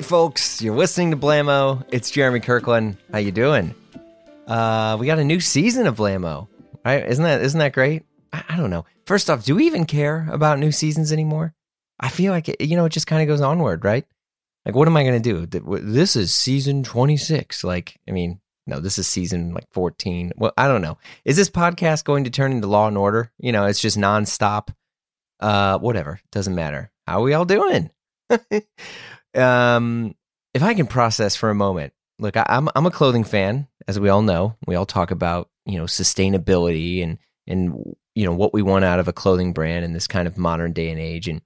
Hey, folks, you're listening to Blammo. It's Jeremy Kirkland. How you doing? Uh, we got a new season of Blammo, right? Isn't that isn't that great? I, I don't know. First off, do we even care about new seasons anymore? I feel like it, you know it just kind of goes onward, right? Like, what am I going to do? This is season 26. Like, I mean, no, this is season like 14. Well, I don't know. Is this podcast going to turn into Law and Order? You know, it's just nonstop. Uh, whatever. Doesn't matter. How are we all doing? um, if I can process for a moment, look, I, I'm I'm a clothing fan, as we all know. We all talk about you know sustainability and and you know what we want out of a clothing brand in this kind of modern day and age. And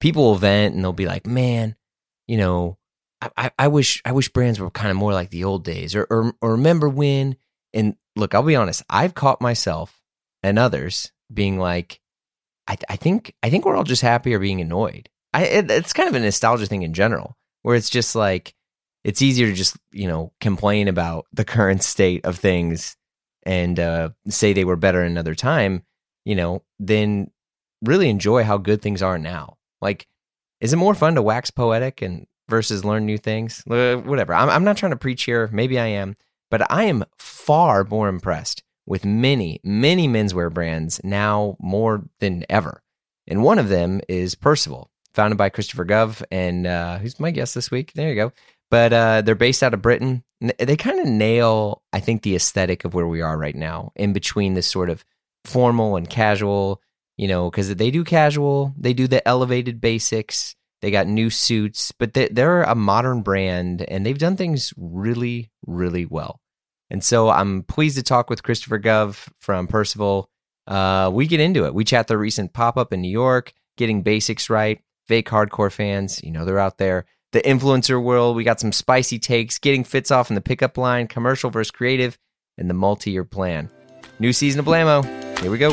people will vent and they'll be like, "Man, you know, I, I wish I wish brands were kind of more like the old days, or, or or remember when." And look, I'll be honest, I've caught myself and others being like, I, I think I think we're all just happy or being annoyed. I it, it's kind of a nostalgia thing in general, where it's just like it's easier to just you know complain about the current state of things and uh, say they were better another time, you know, than really enjoy how good things are now. Like, is it more fun to wax poetic and versus learn new things? Whatever. I'm, I'm not trying to preach here. Maybe I am, but I am far more impressed with many, many menswear brands now more than ever. And one of them is Percival, founded by Christopher Gove, And uh, who's my guest this week? There you go. But uh, they're based out of Britain. They kind of nail, I think, the aesthetic of where we are right now, in between this sort of formal and casual, you know, because they do casual, they do the elevated basics, they got new suits, but they, they're a modern brand and they've done things really, really well. And so I'm pleased to talk with Christopher Gove from Percival. Uh, we get into it. We chat the recent pop up in New York, getting basics right. Fake hardcore fans, you know, they're out there. The influencer world, we got some spicy takes, getting fits off in the pickup line, commercial versus creative, and the multi year plan. New season of Blammo. Here we go.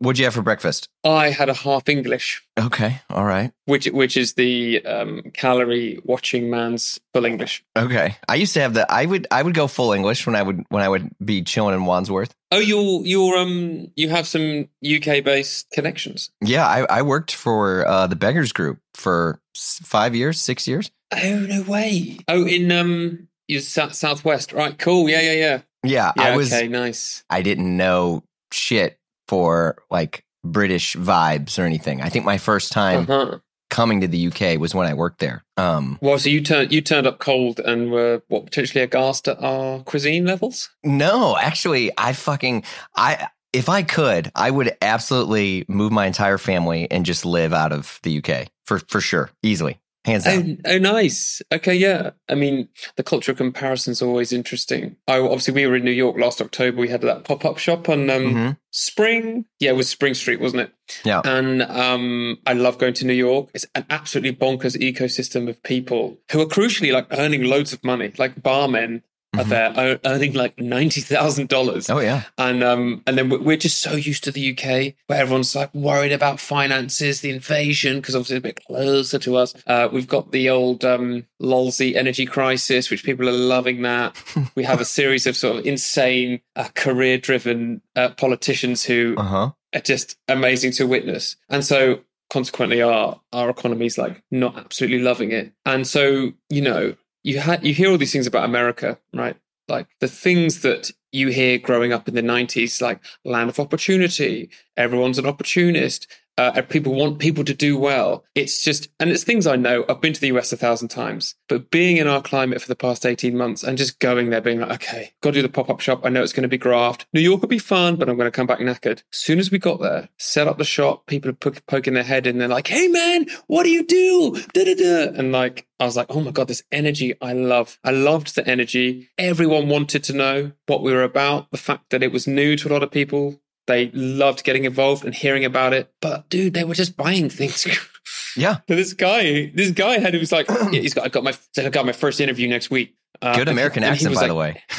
What'd you have for breakfast? I had a half English. Okay, all right. Which which is the um, calorie watching man's full English. Okay, I used to have the. I would I would go full English when I would when I would be chilling in Wandsworth. Oh, you you're um you have some UK based connections. Yeah, I, I worked for uh, the Beggars Group for five years, six years. Oh no way! Oh, in um, you south southwest, right? Cool. Yeah, yeah, yeah. Yeah, yeah I was. Okay, nice. I didn't know shit for like British vibes or anything. I think my first time uh-huh. coming to the UK was when I worked there. Um, well, so you turned you turned up cold and were what potentially aghast at our cuisine levels? No, actually, I fucking I if I could, I would absolutely move my entire family and just live out of the UK for for sure, easily hands down. Oh, oh, nice. Okay, yeah. I mean, the cultural comparison is always interesting. I obviously we were in New York last October. We had that pop up shop on um, mm-hmm. Spring. Yeah, it was Spring Street, wasn't it? Yeah. And um, I love going to New York. It's an absolutely bonkers ecosystem of people who are crucially like earning loads of money, like barmen mm-hmm. there earning like ninety thousand dollars. Oh yeah, and um, and then we're just so used to the UK where everyone's like worried about finances, the invasion because obviously it's a bit closer to us. Uh, we've got the old um, lolsy energy crisis, which people are loving. That we have a series of sort of insane, uh, career-driven uh, politicians who uh-huh. are just amazing to witness, and so consequently our our economy's like not absolutely loving it and so you know you you hear all these things about America, right? Like the things that you hear growing up in the 90s, like land of opportunity, everyone's an opportunist, uh, people want people to do well. It's just, and it's things I know. I've been to the US a thousand times, but being in our climate for the past 18 months and just going there, being like, okay, got to do the pop up shop. I know it's going to be graft. New York will be fun, but I'm going to come back knackered. As soon as we got there, set up the shop, people are poking their head in. They're like, hey, man, what do you do? Da-da-da. And like, I was like, oh my God, this energy I love. I loved the energy. Everyone wanted to know what we were about. The fact that it was new to a lot of people. They loved getting involved and hearing about it. But dude, they were just buying things. yeah. This guy, this guy had, he was like, yeah, he's got, I got my, I got my first interview next week. Uh, Good American accent, by like, the way.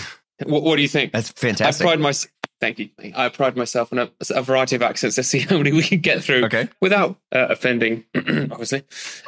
What, what, do you think? That's fantastic. I pride my, thank you. I pride myself on a, a, variety of accents to see how many we can get through okay. without uh, offending, obviously.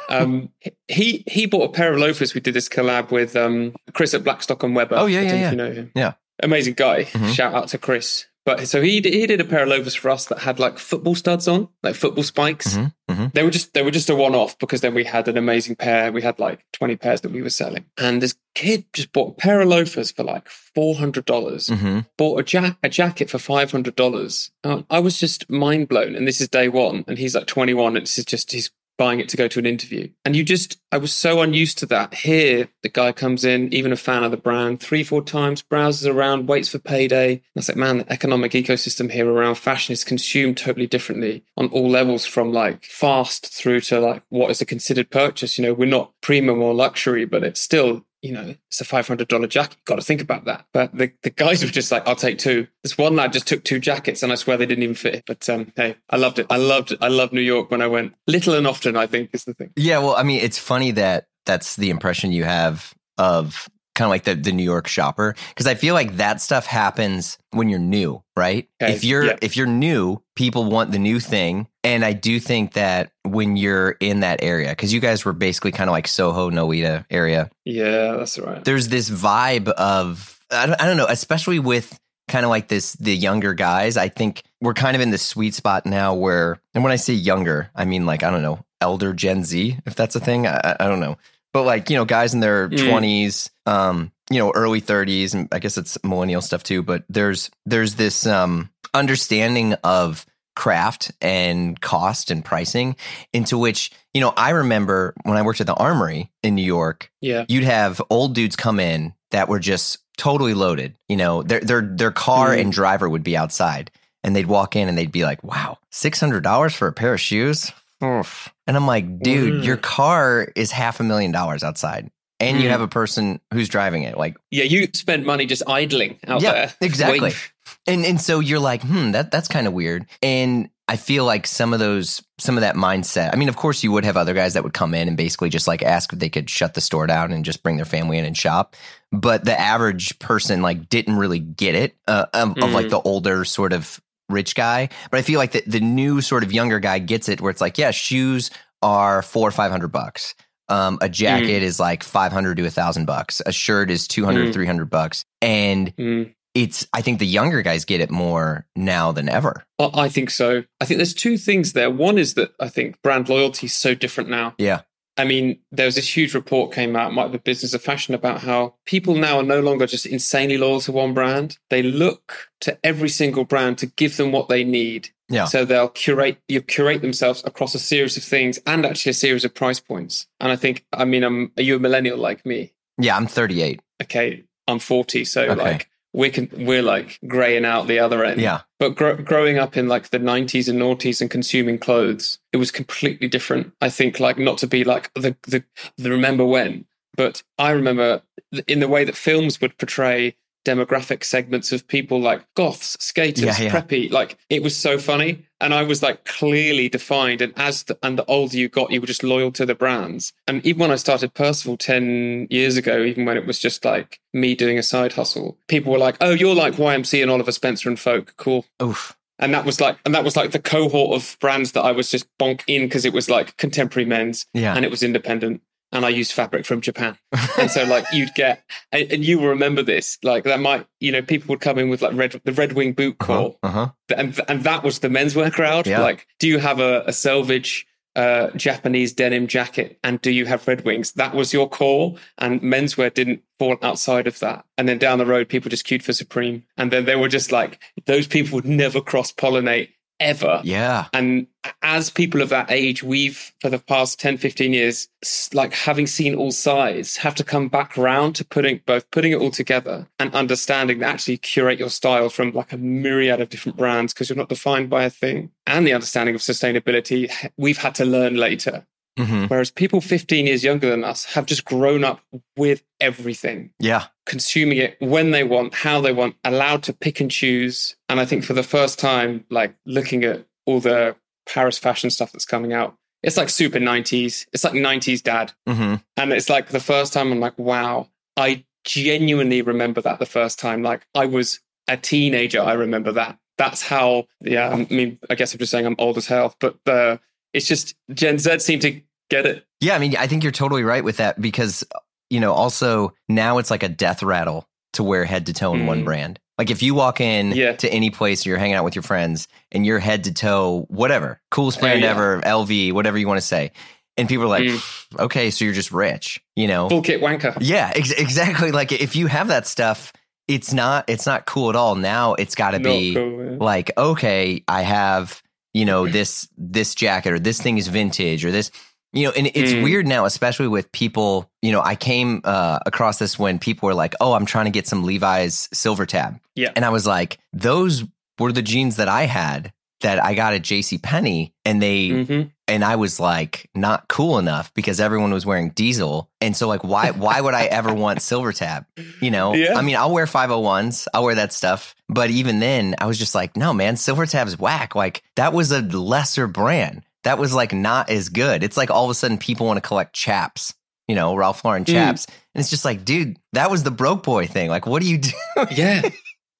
Um, he he bought a pair of loafers. We did this collab with um, Chris at Blackstock and Weber. Oh yeah, yeah, yeah. You know him. Yeah, amazing guy. Mm-hmm. Shout out to Chris But so he he did a pair of loafers for us that had like football studs on, like football spikes. Mm-hmm, mm-hmm. They were just they were just a one off because then we had an amazing pair. We had like twenty pairs that we were selling, and this kid just bought a pair of loafers for like four hundred dollars. Mm-hmm. Bought a, ja- a jacket for five hundred dollars. I was just mind blown. And this is day one, and he's like twenty one, and this is just he's buying it to go to an interview. And you just, I was so unused to that. Here, the guy comes in, even a fan of the brand, three, four times, browses around, waits for payday. And I was like, man, the economic ecosystem here around fashion is consumed totally differently on all levels from like fast through to like what is a considered purchase. You know, we're not premium or luxury, but it's still you know, it's a five hundred dollar jacket. You've got to think about that. But the, the guys were just like, I'll take two. This one lad just took two jackets, and I swear they didn't even fit. But um, hey, I loved it. I loved it. I loved New York when I went. Little and often, I think, is the thing. Yeah, well, I mean, it's funny that that's the impression you have of kind of like the, the New York shopper because I feel like that stuff happens when you're new, right? Okay, if you're yeah. if you're new, people want the new thing, and I do think that when you're in that area because you guys were basically kind of like Soho, Nolita area. Yeah, that's right. There's this vibe of I don't, I don't know, especially with kind of like this the younger guys. I think we're kind of in the sweet spot now where, and when I say younger, I mean like I don't know, elder Gen Z, if that's a thing. I, I don't know but like you know guys in their Mm. 20s um you know early 30s and i guess it's millennial stuff too but there's there's this um understanding of craft and cost and pricing into which you know i remember when i worked at the armory in new york Yeah. you'd have old dudes come in that were just totally loaded you know their their their car Mm. and driver would be outside and they'd walk in and they'd be like wow $600 for a pair of shoes Oof. And I'm like, dude, Mm. your car is half a million dollars outside, and you Mm. have a person who's driving it. Like, Yeah, you spend money just idling out Yeah, there. exactly. Waiting. and and so you're like, hmm, that that's kind of weird. And I feel like some of those, some of that mindset. I mean, of course, you would have other guys that would come in and basically just like ask if they could shut the store down and just bring their family in and shop. But the average person like didn't really get it uh, of, of like Mm. the older sort of rich guy. But I feel like the the new sort of younger guy gets it, where it's like, yeah, shoes are four or five hundred bucks. Um, a jacket is like five hundred to a thousand bucks. A shirt is 200, Mm. 300 bucks, and Mm. it's. I think the younger guys get it more now than ever. I think so. I think there's two things there. One is that I think brand loyalty is so different now. Yeah. I mean, there was this huge report came out, might be Business of Fashion, about how people now are no longer just insanely loyal to one brand. They look to every single brand to give them what they need. Yeah. So they'll curate you curate themselves across a series of things and actually a series of price points. And I think, I mean, um, are you a millennial like me? Yeah, I'm 38. Okay, I'm 40, so Okay. like we're con- we're like graying out the other end. Yeah. But gro- growing up in like the 90s and noughties and consuming clothes, it was completely different. I think like not to be like the the, the remember when, but I remember in the way that films would portray demographic segments of people like goths, skaters, Yeah, yeah. preppy. Like it was so funny, and I was like clearly defined. And as the, and the older you got, you were just loyal to the brands. And even when I started Percival ten years ago, even when it was just like me doing a side hustle, people were like, "Oh, you're like YMC and Oliver Spencer and Folk, cool." Oof. And that was like, and that was like the cohort of brands that I was just bonk in because it was like contemporary men's Yeah. and it was independent. And I used fabric from Japan. And so like you'd get, and, and you will remember this, like that might, you know, people would come in with like red, the Red Wing boot uh-huh. call. uh-huh. And, and that was the menswear crowd. Yeah. Like, do you have a, a selvage uh, Japanese denim jacket? And do you have Red Wings? That was your call. And menswear didn't fall outside of that. And then down the road, people just queued for Supreme. And then they were just like, those people would never cross pollinate ever. Yeah. And as people of that age, we've, for the past 10, 15 years, like having seen all sides, have to come back round to putting both putting it all together and understanding that actually curate your style from like a myriad of different brands because you're not defined by a thing. And the understanding of sustainability, we've had to learn later. Hmm Whereas people 15 years younger than us have just grown up with everything Yeah. consuming it when they want, how they want, allowed to pick and choose. And I think for the first time, like looking at all the Paris fashion stuff that's coming out, it's like super 90s. It's like 90s dad. hmm And it's like the first time I'm like, wow, I genuinely remember that the first time. Like I was a teenager, I remember that. That's how, yeah, I mean, I guess I'm just saying I'm old as hell, but uh, it's just Gen Z seem to get it. Yeah. I mean, I think you're totally right with that because, you know, also now it's like a death rattle to wear head to toe in one Mm. brand. Like if you walk in Yeah. to any place, you're hanging out with your friends, and you're head to toe, whatever, coolest brand yeah. ever, LV, whatever you want to say, and people are like, Mm. okay, so you're just rich, you know? Full kit wanker. Yeah, ex- exactly. Like if you have that stuff, it's not it's not cool at all. Now it's got to be cool, like, okay, I have you know this this jacket or this thing is vintage or this you know and it's Mm. weird now especially with people you know i came uh, across this when people were like oh i'm trying to get some levi's silver tab Yeah. and i was like those were the jeans that i had that i got at jc penney and they Mhm. and I was like not cool enough because everyone was wearing diesel. And so like why why would I ever want silver tab? You know? Yeah. I mean, I'll wear 501s, I'll wear that stuff. But even then, I was just like, no, man, silver tab's whack. Like that was a lesser brand. That was like not as good. It's like all of a sudden people want to collect chaps, you know, Ralph Lauren Mm. chaps. And it's just like, dude, that was the broke boy thing. Like, what do you do? yeah.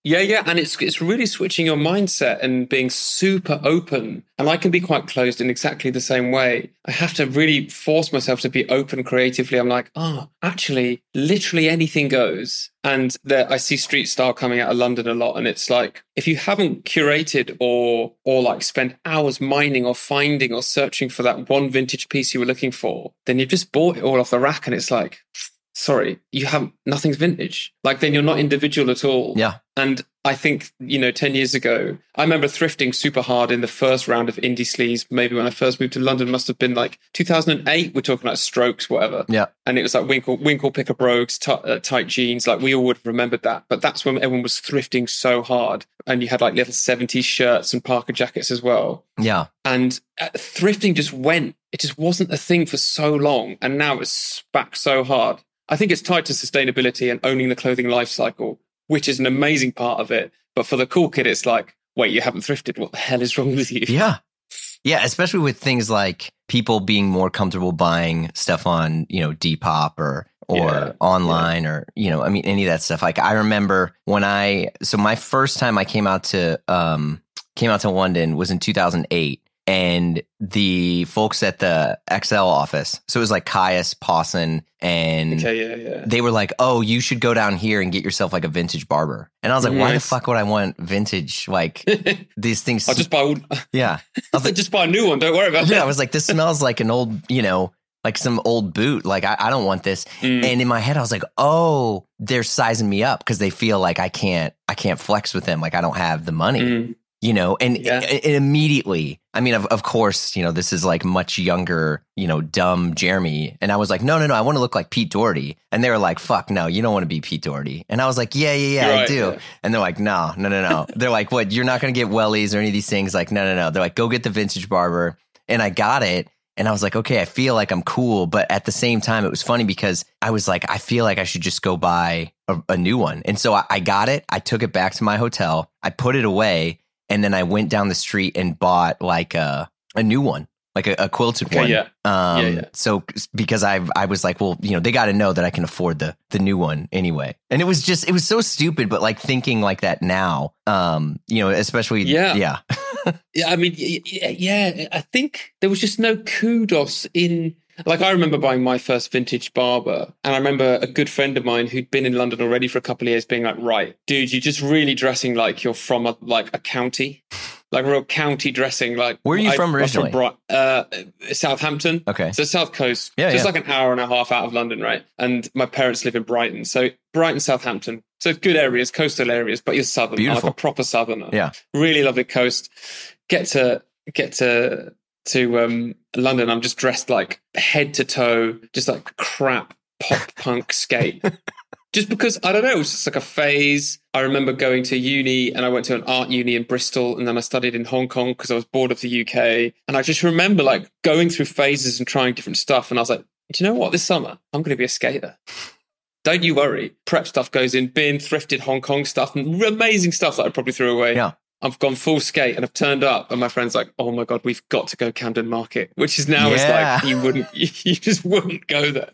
Yeah, yeah, and it's it's really switching your mindset and being super open. And I can be quite closed in exactly the same way. I have to really force myself to be open creatively. I'm like, oh, actually, literally anything goes. And there, I see street style coming out of London a lot, and it's like if you haven't curated or or like spent hours mining or finding or searching for that one vintage piece you were looking for, then you've just bought it all off the rack, and it's like, sorry, you haven't nothing's vintage. Like then you're not individual at all. Yeah. And I think, you know, 10 years ago, I remember thrifting super hard in the first round of indie sleaze. Maybe when I first moved to London, must have been like 2008. We're talking about strokes, whatever. Yeah. And it was like Winkle, Winkle Picker Brogues, t- uh, tight jeans. Like we all would have remembered that. But that's when everyone was thrifting so hard. And you had like little 70s shirts and parka jackets as well. Yeah. And uh, thrifting just went. It just wasn't a thing for so long. And now it's back so hard. I think it's tied to sustainability and owning the clothing life cycle, which is an amazing part of it. But for the cool kid, it's like, wait, you haven't thrifted. What the hell is wrong with you? Yeah. Yeah, especially with things like people being more comfortable buying stuff on, you know, Depop or or Yeah, online or, you know, I mean any of that stuff. Like I remember when I so my first time I came out to um came out to London was in 2008 and the folks at the XL office. So it was like Caius, Pawson and Okay, yeah, yeah. they were like, "Oh, you should go down here and get yourself like a vintage Barbour." And I was like, "Why the fuck would I want vintage like these things?" I'll just buy, all, yeah. I was like, just buy a new one. Don't worry about it. yeah, I was like, this smells like an old, you know, like some old boot. Like, I, I don't want this. Mm. And in my head, I was like, oh, they're sizing me up because they feel like I can't, I can't flex with them. Like, I don't have the money, Mm. you know. And, Yeah. and immediately, I mean, of, of course, you know, this is like much younger, you know, dumb Jeremy. And I was like, no, no, no, I want to look like Pete Doherty. And they were like, fuck, no, you don't want to be Pete Doherty. And I was like, yeah, yeah, yeah, You're I right, do. yeah. And they're like, no, no, no, no. they're like, what? You're not going to get wellies or any of these things. Like, no, no, no. They're like, go get the vintage Barbour. And I got it. And I was like, okay, I feel like I'm cool. But at the same time, it was funny because I was like, I feel like I should just go buy a, a new one. And so I, I got it. I took it back to my hotel. I put it away. And then I went down the street and bought like a, a new one, like a, a quilted Okay, one. yeah. Um, Yeah, yeah. So because I I was like, well, you know, they got to know that I can afford the the new one anyway. And it was just it was so stupid, but like thinking like that now, um, you know, especially Yeah. yeah, Yeah, I mean, yeah, I think there was just no kudos in. Like, I remember buying my first vintage Barbour, and I remember a good friend of mine who'd been in London already for a couple of years being like, "Right, dude, you're just really dressing like you're from a like a county, like real county dressing." Like, Where are you I- from I'm originally? Bri- uh, Southampton. okay, So South Coast, Yeah, just yeah. like an hour and a half out of London, right? And my parents live in Brighton, so Brighton, Southampton, so good areas, coastal areas, but you're southern, Beautiful. like a proper southerner. Yeah. really lovely coast. Get to get to to um, London. I'm just dressed like head to toe, just like crap pop punk skate. Just because I don't know, it was just like a phase. I remember going to uni and I went to an art uni in Bristol and then I studied in Hong Kong because I was bored of the UK. And I just remember like going through phases and trying different stuff. And I was like, do you know what? This summer, I'm going to be a skater. Don't you worry. Prep stuff goes in bin, thrifted Hong Kong stuff, and amazing stuff that I probably threw away. Yeah. I've gone full skate and I've turned up, and my friend's like, "Oh my god, we've got to go Camden Market," which is now it's Yeah. like you wouldn't, you just wouldn't go there.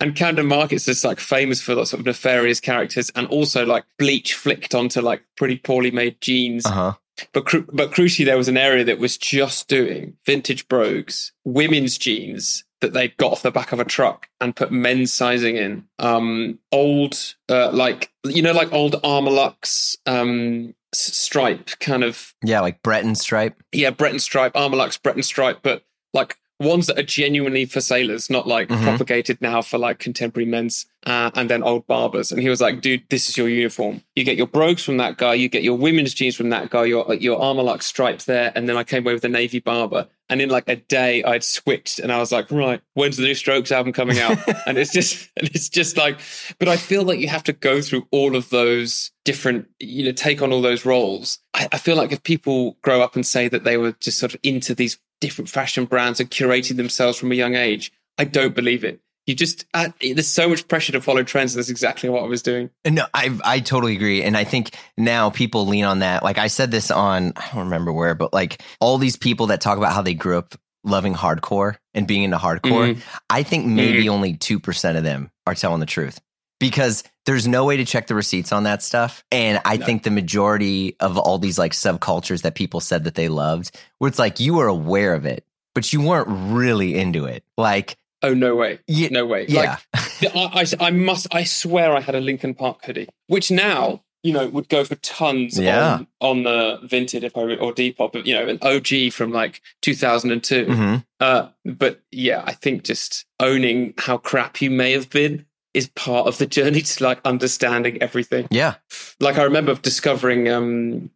And Camden Market's just like famous for lots of nefarious characters, and also like bleach flicked onto like pretty poorly made jeans. uh huh, But but crucially, there was an area that was just doing vintage brogues, women's jeans that they got off the back of a truck and put men's sizing in. Um, old, uh, like you know, like old Armorlux um, stripe kind of. Yeah, like Breton stripe. Yeah, Breton stripe, Armorlux, Breton stripe, but like ones that are genuinely for sailors, not like Mhm. propagated now for like contemporary men's uh, and then old Barbours. And he was like, dude, this is your uniform. You get your brogues from that guy, you get your women's jeans from that guy, your your Armorlux stripes there, and then I came away with a navy Barbour. And in like a day, I'd switched, and I was like, right, when's the new Strokes album coming out? and it's just, and it's just like, but I feel like you have to go through all of those different, you know, take on all those roles. I, I feel like if people grow up and say that they were just sort of into these different fashion brands and curating themselves from a young age, I don't believe it. You just, uh, there's so much pressure to follow trends. That's exactly what I was doing. No, I I totally agree, and I think now people lean on that. Like I said this on I don't remember where, but like all these people that talk about how they grew up loving hardcore and being into hardcore, Mhm. I think maybe only two percent of them are telling the truth because there's no way to check the receipts on that stuff, and I No. think the majority of all these like subcultures that people said that they loved, where it's like you were aware of it, but you weren't really into it, like. Oh, no way. Yeah, No way. yeah. Like, I, I, I must, I swear I had a Linkin Park hoodie, which now, you know, would go for tons Yeah. on, on the Vinted if I, or Depop, you know, an OG from like 2002. Mhm. Uh, but yeah, I think just owning how crap you may have been is part of the journey to like understanding everything. yeah, Like I remember discovering um,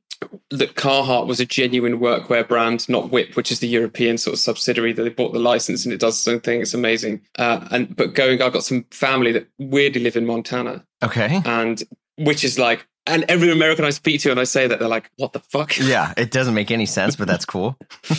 that Carhartt was a genuine workwear brand, not WIP, which is the European sort of subsidiary that they bought the license and it does its own thing. It's amazing. Uh, and but going, I've got some family that weirdly live in Montana, okay, and which is like, and every American I speak to and I say that they're like, "What the fuck?" yeah. It doesn't make any sense, but that's cool.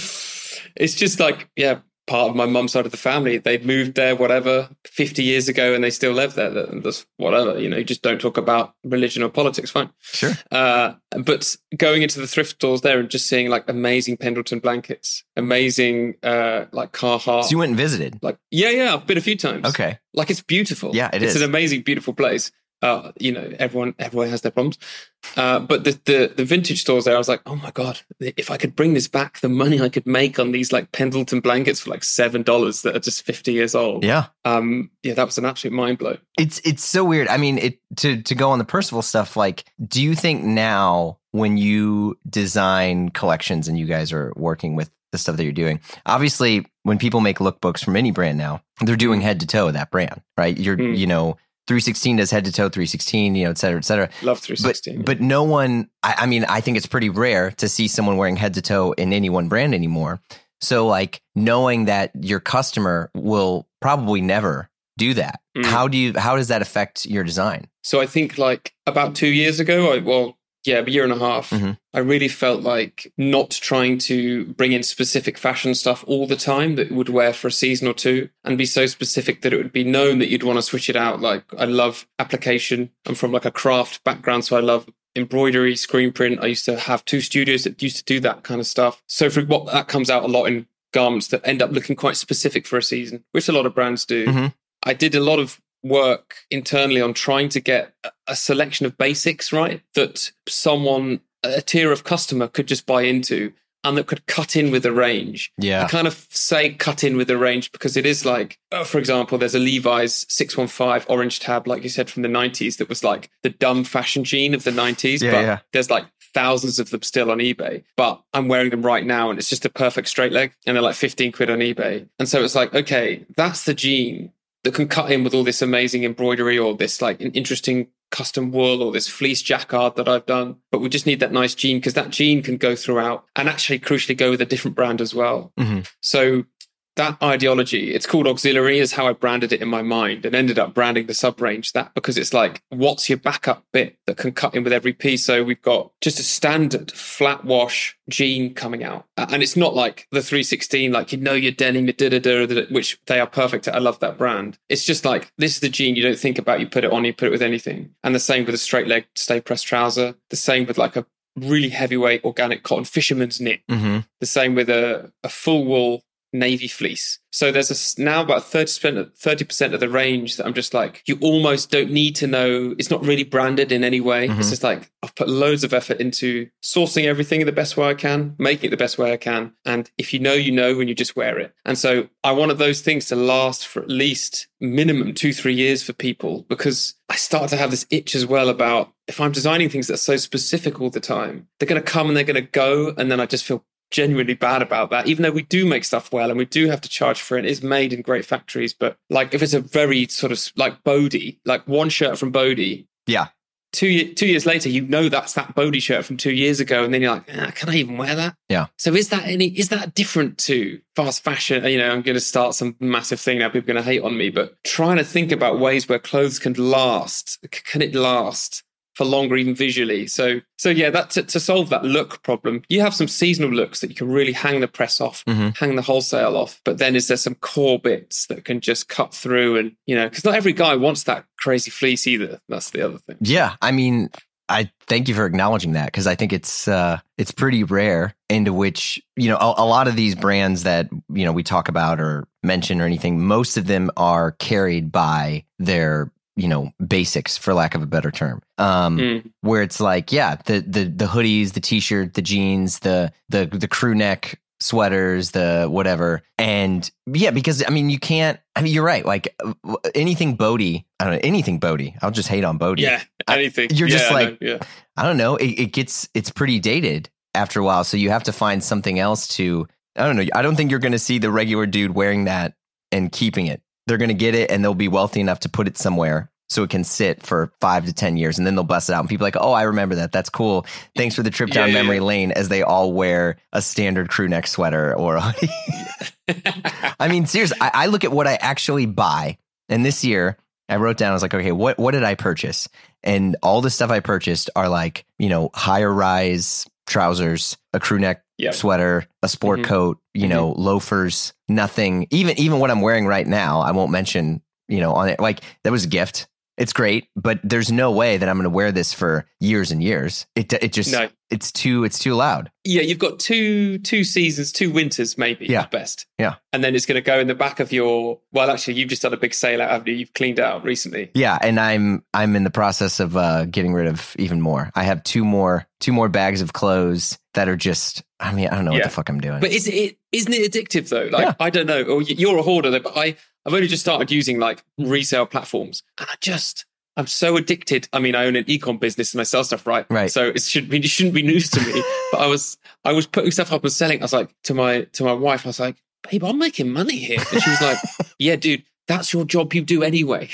it's just like yeah part of my mum's side of the family they moved there whatever 50 years ago and they still live there That- that's whatever you know you just don't talk about religion or politics fine Sure. uh, but going into the thrift stores there and just seeing like amazing pendleton blankets amazing uh, like carhartt So you went and visited. like yeah yeah i've been a few times Okay. like it's beautiful Yeah, it it's is. an amazing beautiful place uh, you know, everyone everyone has their problems, uh, but the, the the vintage stores there, I was like, oh my god, if I could bring this back, the money I could make on these like Pendleton blankets for like seven dollars that are just fifty years old. Yeah. Um, yeah, that was an absolute mind blow. It's it's so weird. I mean, it to to go on the Percival stuff. Like, do you think now when you design collections and you guys are working with the stuff that you're doing, obviously, when people make lookbooks from any brand now, they're doing head to toe that brand, right? You're Mm. you know. 3sixteen does head to toe 3sixteen, you know, et cetera, et cetera. Love three But, sixteen. but no one, I, I mean, I think it's pretty rare to see someone wearing head to toe in any one brand anymore. So, like, knowing that your customer will probably never do that, Mm. how do you, how does that affect your design? So I think like about two years ago, I, well, yeah, a year and a half, Mhm. I really felt like not trying to bring in specific fashion stuff all the time that would wear for a season or two and be so specific that it would be known that you'd want to switch it out. Like I love application. I'm from like a craft background, so I love embroidery, screen print. I used to have two studios that used to do that kind of stuff. So for what that comes out a lot in garments that end up looking quite specific for a season, which a lot of brands do. Mhm. I did a lot of work internally on trying to get a- selection of basics right that someone a tier of customer could just buy into and that could cut in with the range Yeah. I kind of say cut in with the range because it is like, uh, for example, there's a Levi's 615 orange tab, like you said, from the 90s that was like the dumb fashion gene of the 90s. Yeah, but yeah. there's like thousands of them still on eBay. But I'm wearing them right now and it's just a perfect straight leg and they're like 15 quid on eBay. And so it's like, okay, that's the gene that can cut in with all this amazing embroidery or this like an interesting custom wool or this fleece jacquard that I've done. But we just need that nice jean because that jean can go throughout and actually crucially go with a different brand as well. Mhm. So that ideology, it's called auxiliary, is how I branded it in my mind and ended up branding the sub range that because it's like, what's your backup bit that can cut in with every piece? So we've got just a standard flat wash jean coming out. And it's not like the 3sixteen, like, you know, your denim, your da da da, which they are perfect at. I love that brand. It's just like, this is the jean you don't think about. You put it on, you put it with anything. And the same with a straight leg stay pressed trouser. The same with like a really heavyweight organic cotton fisherman's knit hmm the same with a, a full wool navy fleece. So there's a, now about 30%, 30% of the range that I'm just like, you almost don't need to know. It's not really branded in any way. Mm-hmm. It's just like, I've put loads of effort into sourcing everything in the best way I can, making it the best way I can. And if you know, you know when you just wear it. And so I wanted those things to last for at least minimum two, three years for people because I start to have this itch as well about if I'm designing things that are so specific all the time, they're going to come and they're going to go. And then I just feel genuinely bad about that. Even though we do make stuff well and we do have to charge for it, it's made in great factories. But like if it's a very sort of like Bode, like one shirt from Bode, yeah. Two two years later, you know that's that Bode shirt from two years ago, and then you're like, ah, can I even wear that? Yeah. So is that any? Is that different to fast fashion? You know, I'm going to start some massive thing now. People are going to hate on me, but trying to think about ways where clothes can last. Can it last? For longer, even visually. So, so yeah, that to, to, solve that look problem, you have some seasonal looks that you can really hang the press off, mm-hmm. hang the wholesale off. But then, is there some core bits that can just cut through? And you know, because not every guy wants that crazy fleece either. That's the other thing. Yeah, I mean, I thank you for acknowledging that because I think it's uh, it's pretty rare into which you know a, a, lot of these brands that you know we talk about or mention or anything. Most of them are carried by their you know basics for lack of a better term. Um mm. where it's like yeah the the the hoodies the t-shirt the jeans the the the crew neck sweaters the whatever. And yeah because i mean you can't i mean you're right. Like anything Bode i don't know anything Bode. I'll just hate on Bode. Yeah anything. I, you're yeah, just like yeah. i don't know. It, it gets it's pretty dated after a while. So you have to find something else to i don't know. I don't think you're going to see the regular dude wearing that and keeping it they're going to get it and they'll be wealthy enough to put it somewhere so it can sit for five to 10 years and then they'll bust it out. And people are like, oh, I remember that. That's cool. Thanks for the trip down yeah, memory yeah. lane as they all wear a standard crew neck sweater or a. I mean, seriously, I, I look at what I actually buy. And this year, I wrote down, I was like, okay, what, what did I purchase? And all the stuff I purchased are like, you know, higher rise trousers, a crew neck yep. sweater, a sport mm-hmm. coat, you mm-hmm. know, loafers, nothing. Even even what I'm wearing right now, I won't mention, you know, on it. Like that was a gift. It's great, but there's no way that I'm going to wear this for years and years. It it just no. it's too it's too loud. Yeah, you've got two two seasons, two winters maybe yeah. at best. Yeah, and then it's going to go in the back of your. Well, actually, you've just done a big sale out, haven't you? You've cleaned out recently. Yeah, and I'm I'm in the process of uh, getting rid of even more. I have two more two more bags of clothes that are just. I mean, I don't know yeah. what the fuck I'm doing. But is it isn't it addictive though? Like yeah. I don't know. Or you're a hoarder, but I I've only just started using like resale platforms, and I just I'm so addicted. I mean, I own an ecom business and I sell stuff, right? Right. So it should be it shouldn't be news to me. but I was I was putting stuff up and selling. I was like to my to my wife, I was like, babe, I'm making money here. And she was like, Yeah, dude, that's your job you do anyway.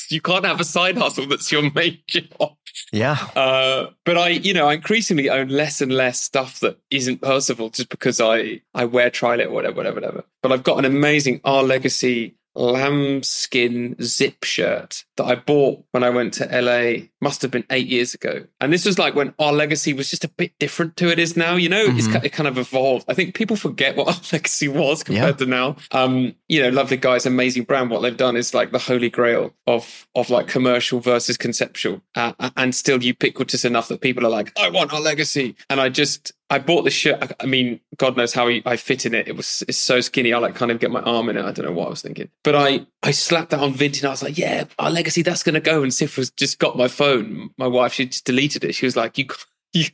You can't have a side hustle that's your main job. Yeah. Uh, but I, you know, I increasingly own less and less stuff that isn't Percival just because I I wear Trilite or whatever, whatever, whatever. But I've got an amazing Our Legacy lambskin zip shirt that I bought when I went to LA, must have been eight years ago. And this was like when our legacy was just a bit different to it is now, you know, mm-hmm. it's, it kind of evolved. I think people forget what our legacy was compared yeah. to now. Um, you know, lovely guys, amazing brand. What they've done is like the holy grail of, of like commercial versus conceptual uh, and still ubiquitous enough that people are like, I want our legacy. And I just, I bought the shirt. I mean, God knows how I fit in it. It was it's so skinny. I like kind of get my arm in it. I don't know what I was thinking, but I I slapped that on Vinted. I was like, yeah, our legacy that's going to go. And Sif was just got my phone. My wife she just deleted it. She was like, you. You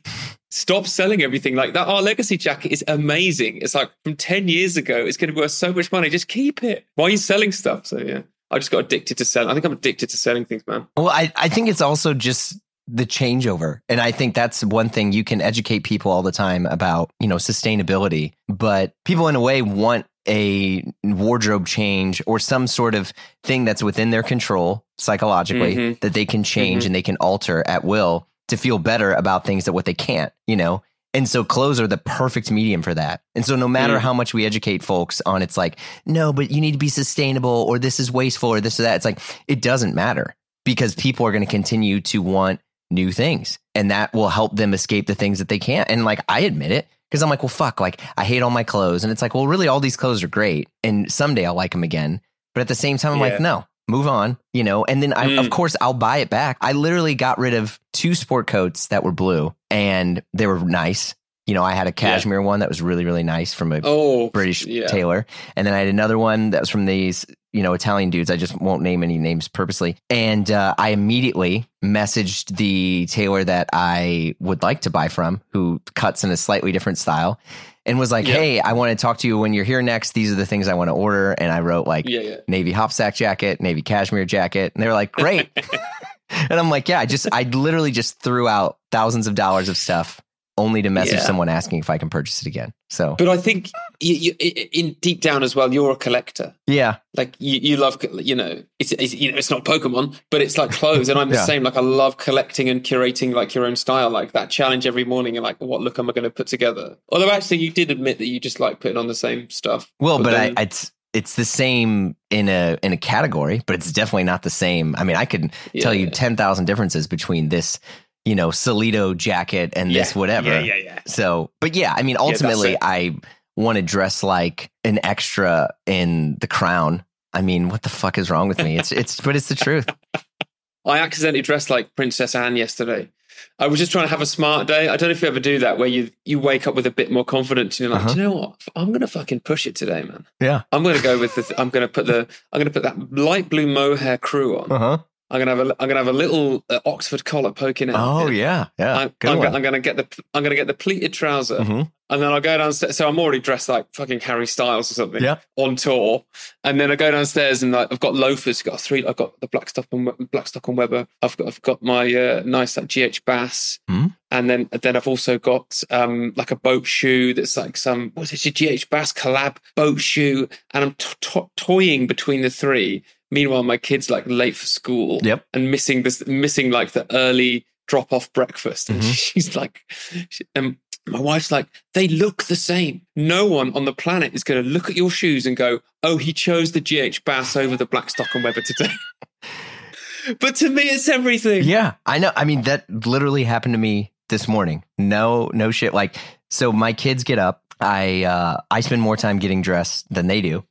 stop selling everything like that. Our legacy jacket is amazing. It's like from 10 years ago, it's going to be worth so much money. Just keep it. Why are you selling stuff? So, yeah, I just got addicted to selling. I think I'm addicted to selling things, man. Well, I, I think it's also just the changeover. And I think that's one thing you can educate people all the time about, you know, sustainability. But people in a way want a wardrobe change or some sort of thing that's within their control psychologically mm-hmm. that they can change mm-hmm. and they can alter at will to feel better about things that what they can't, you know? And so clothes are the perfect medium for that. And so no matter mm. how much we educate folks on it's like, no, but you need to be sustainable or this is wasteful or this or that. It's like, it doesn't matter because people are going to continue to want new things and that will help them escape the things that they can't. And like, I admit it because I'm like, well, fuck, like I hate all my clothes. And it's like, well, really, all these clothes are great. And someday I'll like them again. But at the same time, I'm yeah. like, no, move on, you know? And then I, mm. of course, I'll buy it back. I literally got rid of two sport coats that were blue and they were nice. You know, I had a cashmere one that was really, really nice from a Oh, British yeah. tailor. And then I had another one that was from these, you know, Italian dudes. I just won't name any names purposely. And uh, I immediately messaged the tailor that I would like to buy from, who cuts in a slightly different style, and was like, Yeah. hey, I want to talk to you when you're here next. These are the things I want to order. And I wrote like Yeah, yeah. navy hopsack jacket, navy cashmere jacket. And they were like, great. and I'm like, yeah, I just, I literally just threw out thousands of dollars of stuff only to message Yeah. someone asking if I can purchase it again. So, But I think you, you, in deep down as well, you're a collector. yeah. Like you, you love, you know, it's, it's you know, it's not Pokemon, but it's like clothes, and I'm the Yeah. same. Like I love collecting and curating like your own style, like that challenge every morning, and like what look am I going to put together? Although actually, you did admit that you just like putting on the same stuff. Well, but, then- I, it's it's the same in a in a category, but it's definitely not the same. I mean, I could tell you Yeah. ten thousand differences between this, you know, Solito jacket and this whatever. Yeah, yeah, yeah. So, but yeah, I mean, ultimately, it. I want to dress like an extra in The Crown. I mean, what the fuck is wrong with me? It's it's, but it's the truth. I accidentally dressed like Princess Anne yesterday. I was just trying to have a smart day. I don't know if you ever do that, where you you wake up with a bit more confidence. And you're like, Uh-huh. do you know what? I'm going to fucking push it today, man. Yeah. I'm going to go with the. I'm going to put the. I'm going to put that light blue mohair crew on. Uh huh. I'm going to have a. I'm to have a little uh, Oxford collar poking out. Oh yeah, yeah. I'm, I'm. I'm going to get the. I'm to get the pleated trouser, Mhm. and then I'll go downstairs. So I'm already dressed like fucking Harry Styles or something. Yeah. On tour, and then I go downstairs and like, I've got loafers. Got three. I've got the black Blackstock and Blackstock and Weber. I've got. I've got my uh, nice like GH Bass. Hmm. And then, then I've also got um, like a boat shoe that's like some what's it, a GH Bass collab boat shoe, and I'm to- to- toying between the three. Meanwhile, my kid's like late for school Yep. and missing this, missing like the early drop off breakfast. And Mhm. she's like, she, and my wife's like, they look the same. No one on the planet is going to look at your shoes and go, oh, he chose the GH Bass over the Blackstock and Weber today. but to me, it's everything. Yeah, I know. I mean, that literally happened to me this morning. No, no shit. Like, so my kids get up. I uh, I spend more time getting dressed than they do,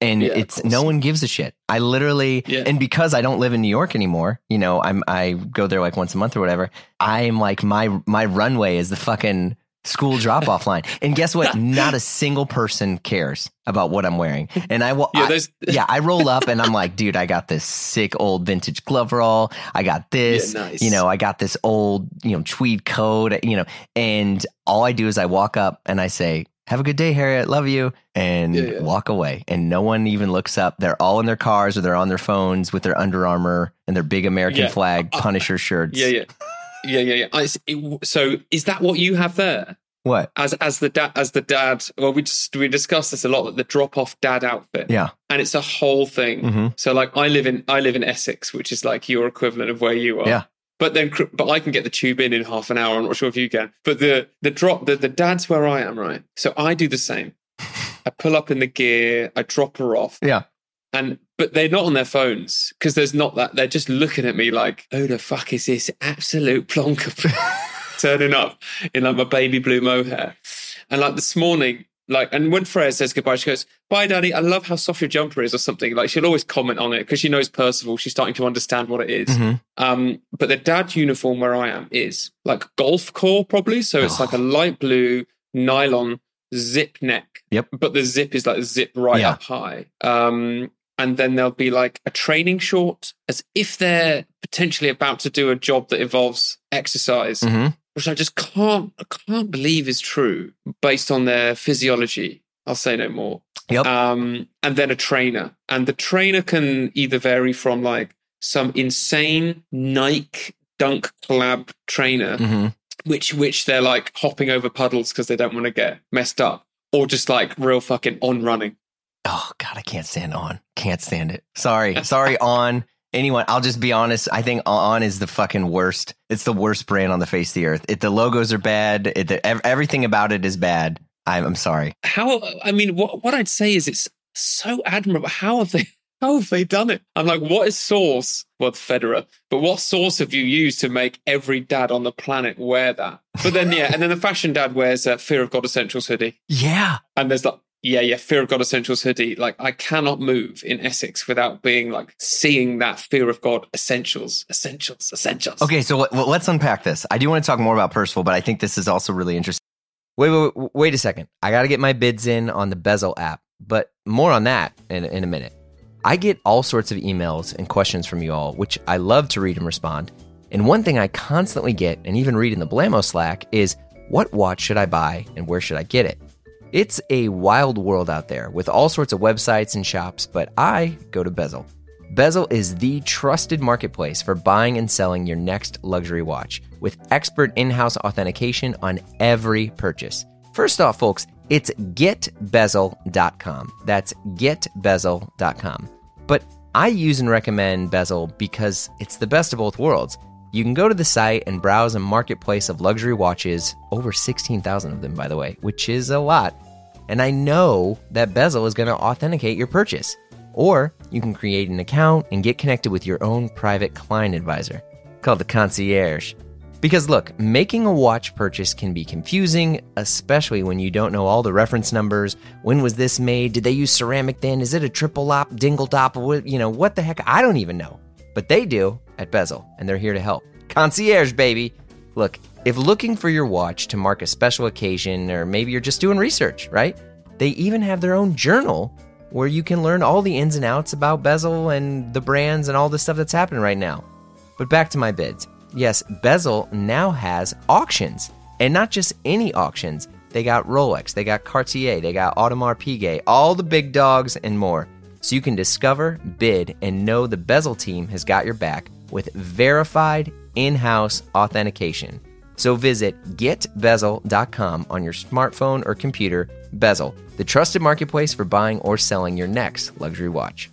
and Yeah, it's no one gives a shit. I literally, Yeah. and because I don't live in New York anymore, you know, I'm I go there like once a month or whatever. I'm like my my runway is the fucking school drop off line, and guess what? Not a single person cares about what I'm wearing, and I will. Yeah, I- yeah, I roll up and I'm like, dude, I got this sick old vintage glove roll. I got this, Yeah, nice. you know, I got this old, you know, tweed coat, you know, and all I do is I walk up and I say, have a good day, Harriet. Love you. And Yeah, yeah. walk away. And no one even looks up. They're all in their cars or they're on their phones with their Under Armour and their big American Yeah. flag Uh, Punisher shirts. yeah, yeah, yeah, yeah, yeah. I, it, so is that what you have there? What? as as the dad as the dad well we just we discussed this a lot the drop off dad outfit Yeah. and it's a whole thing hmm so like i live in i live in essex which is like your equivalent of where you are Yeah. But then but i can get the tube in in half an hour. I'm not sure if you can. But the the drop the, the dad's where i am right? So i do the same. I pull up in the gear i drop her off. Yeah. and but they're not on their phones because there's not that they're just looking at me like oh the fuck is this absolute plonker turning up in like my baby blue mohair. And like this morning like and when Freya says goodbye she goes bye daddy I love how soft your jumper is or something. Like she'll always comment on it because she knows Percival. She's starting to understand what it is. hmm um but the dad uniform where I am is like golf core probably. So it's like a light blue nylon zip neck Yep. but the zip is like zip right Yeah. up high. Um and then there'll be like a training short as if they're potentially about to do a job that involves exercise. Hmm which I just can't I can't believe is true based on their physiology. I'll say no more. Yep. Um, and then a trainer, and the trainer can either vary from like some insane Nike Dunk Collab trainer, hmm which which they're like hopping over puddles because they don't want to get messed up, or just like real fucking on running. Oh God, I can't stand on. Can't stand it. Sorry, sorry on anyone. I'll just be honest. I think on is the fucking worst. It's the worst brand on the face of the earth. It, the logos are bad. It, the, ev- everything about it is bad. I'm, I'm sorry. How I mean, what what I'd say is it's so admirable. How have they? How have they done it? I'm like, what is source? Well, Federer, but what source have you used to make every dad on the planet wear that? But then, yeah, and then the fashion dad wears a Fear of God Essentials hoodie, Yeah. and there's like, yeah, yeah, Fear of God Essentials hoodie. Like, I cannot move in Essex without being like seeing that Fear of God Essentials, Essentials, Essentials. Okay, so let, let's unpack this. I do want to talk more about Percival, but I think this is also really interesting. Wait, wait, wait, wait a second. I got to get my bids in on the Bezel app, but more on that in, in a minute. I get all sorts of emails and questions from you all, which I love to read and respond. And one thing I constantly get, and even read in the Blammo Slack, is what watch should I buy and where should I get it? It's a wild world out there with all sorts of websites and shops, but I go to Bezel. Bezel is the trusted marketplace for buying and selling your next luxury watch with expert in house authentication on every purchase. First off, folks, it's getbezel.com. That's getbezel.com. But I use and recommend Bezel because it's the best of both worlds. You can go to the site and browse a marketplace of luxury watches, over 16,000 of them, by the way, which is a lot. And I know that Bezel is going to authenticate your purchase. Or you can create an account and get connected with your own private client advisor called the concierge. Because look, making a watch purchase can be confusing, especially when you don't know all the reference numbers. When was this made? Did they use ceramic then? Is it a triple op, dingle top? You know, what the heck? I don't even know. But they do at Bezel, and they're here to help. Concierge, baby. Look, if looking for your watch to mark a special occasion, or maybe you're just doing research, right? They even have their own journal where you can learn all the ins and outs about Bezel and the brands and all the stuff that's happening right now. But back to my bids. Yes, Bezel now has auctions, and not just any auctions. They got Rolex, they got Cartier, they got Audemars Piguet, all the big dogs and more. So you can discover, bid, and know the Bezel team has got your back with verified in-house authentication. So visit getbezel.com on your smartphone or computer. Bezel, the trusted marketplace for buying or selling your next luxury watch.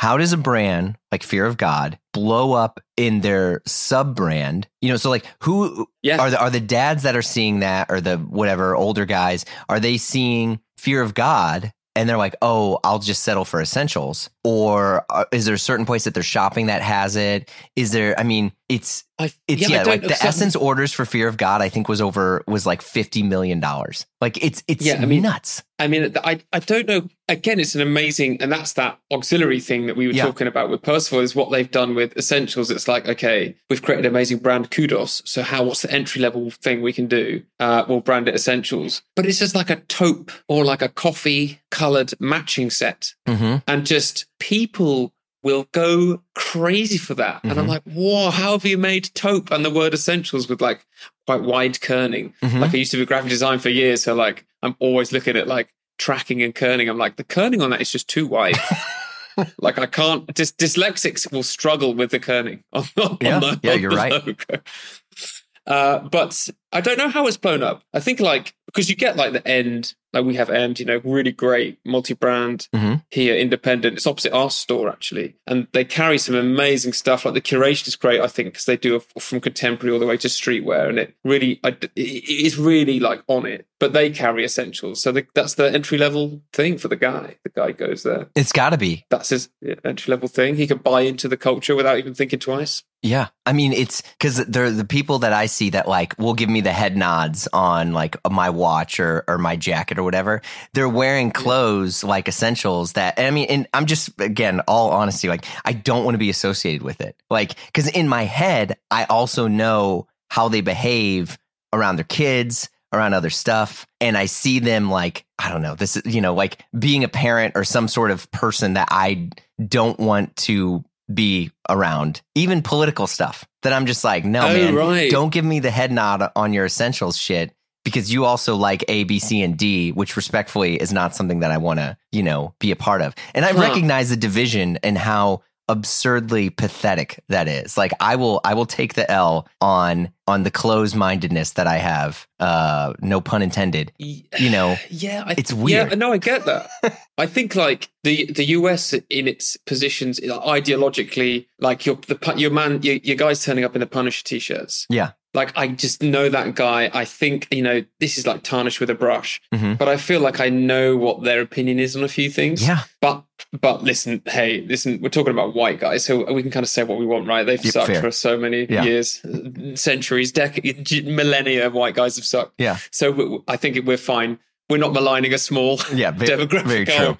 How does a brand like Fear of God blow up in their sub brand? You know, so like who Yeah. are the are the dads that are seeing that or the whatever older guys, are they seeing Fear of God and they're like, "Oh, I'll just settle for essentials." Or uh, is there a certain place that they're shopping that has it? Is there I mean, it's I, it's I yeah, like the Essence orders for Fear of God I think was over was like 50 million dollars. Like it's it's Yeah, I mean- nuts. I mean, I I don't know. Again, it's an amazing, and that's that auxiliary thing that we were Yeah. talking about with Percival is what they've done with Essentials. It's like, okay, we've created an amazing brand, kudos. So how? What's the entry level thing we can do? Uh, we'll brand it Essentials, but it's just like a taupe or like a coffee colored matching set, Mhm. and just people will go crazy for that. And I'm Mhm. like, whoa, how have you made taupe and the word essentials with like quite wide kerning? Mhm. Like I used to be graphic design for years, so like I'm always looking at like tracking and kerning. I'm like, the kerning on that is just too wide. like I can't. Dys- dyslexics will struggle with the kerning on, on Yeah, the, yeah, you're right. Uh, but I don't know how it's blown up. I think like because you get like the end, like we have end, you know, really great multi-brand Mhm. here, independent. It's opposite our store actually, and they carry some amazing stuff. Like the curation is great, I think, because they do a, from contemporary all the way to streetwear, and it really, it is really like on it. But they carry essentials, so the, that's the entry level thing for the guy. The guy goes there. It's got to be. That's his entry level thing. He can buy into the culture without even thinking twice. Yeah. I mean, it's because they're the people that I see that like will give me the head nods on like my watch or, or my jacket or whatever. They're wearing clothes like essentials that, I mean, and I'm just, again, all honesty, like I don't want to be associated with it. Like, because in my head, I also know how they behave around their kids, around other stuff. And I see them like, I don't know, this is, you know, like being a parent or some sort of person that I don't want to be around, even political stuff that I'm just like, no, Oh, man, right. don't give me the head nod on your essentials shit because you also like A, B, C, and D, which respectfully is not something that I want to, you know, be a part of. And I Huh. recognize the division and how absurdly pathetic that is. Like I will, I will take the L on on the closed mindedness that I have. Uh, no pun intended. You know, yeah, I, it's weird. Yeah, no, I get that. I think like the the US in its positions ideologically, like your the your man, your, your guys turning up in the Punisher t-shirts. Yeah. Like I just know that guy. I think you know this is like tarnished with a brush, Mhm. but I feel like I know what their opinion is on a few things. Yeah. But but listen, hey, listen, we're talking about white guys, so we can kind of say what we want, right? They've Yep, sucked fair. for so many Yeah. years, centuries, decades, millennia. White guys have sucked. Yeah. So we- I think we're fine. We're not maligning a small Yeah. Very, demographic. very true.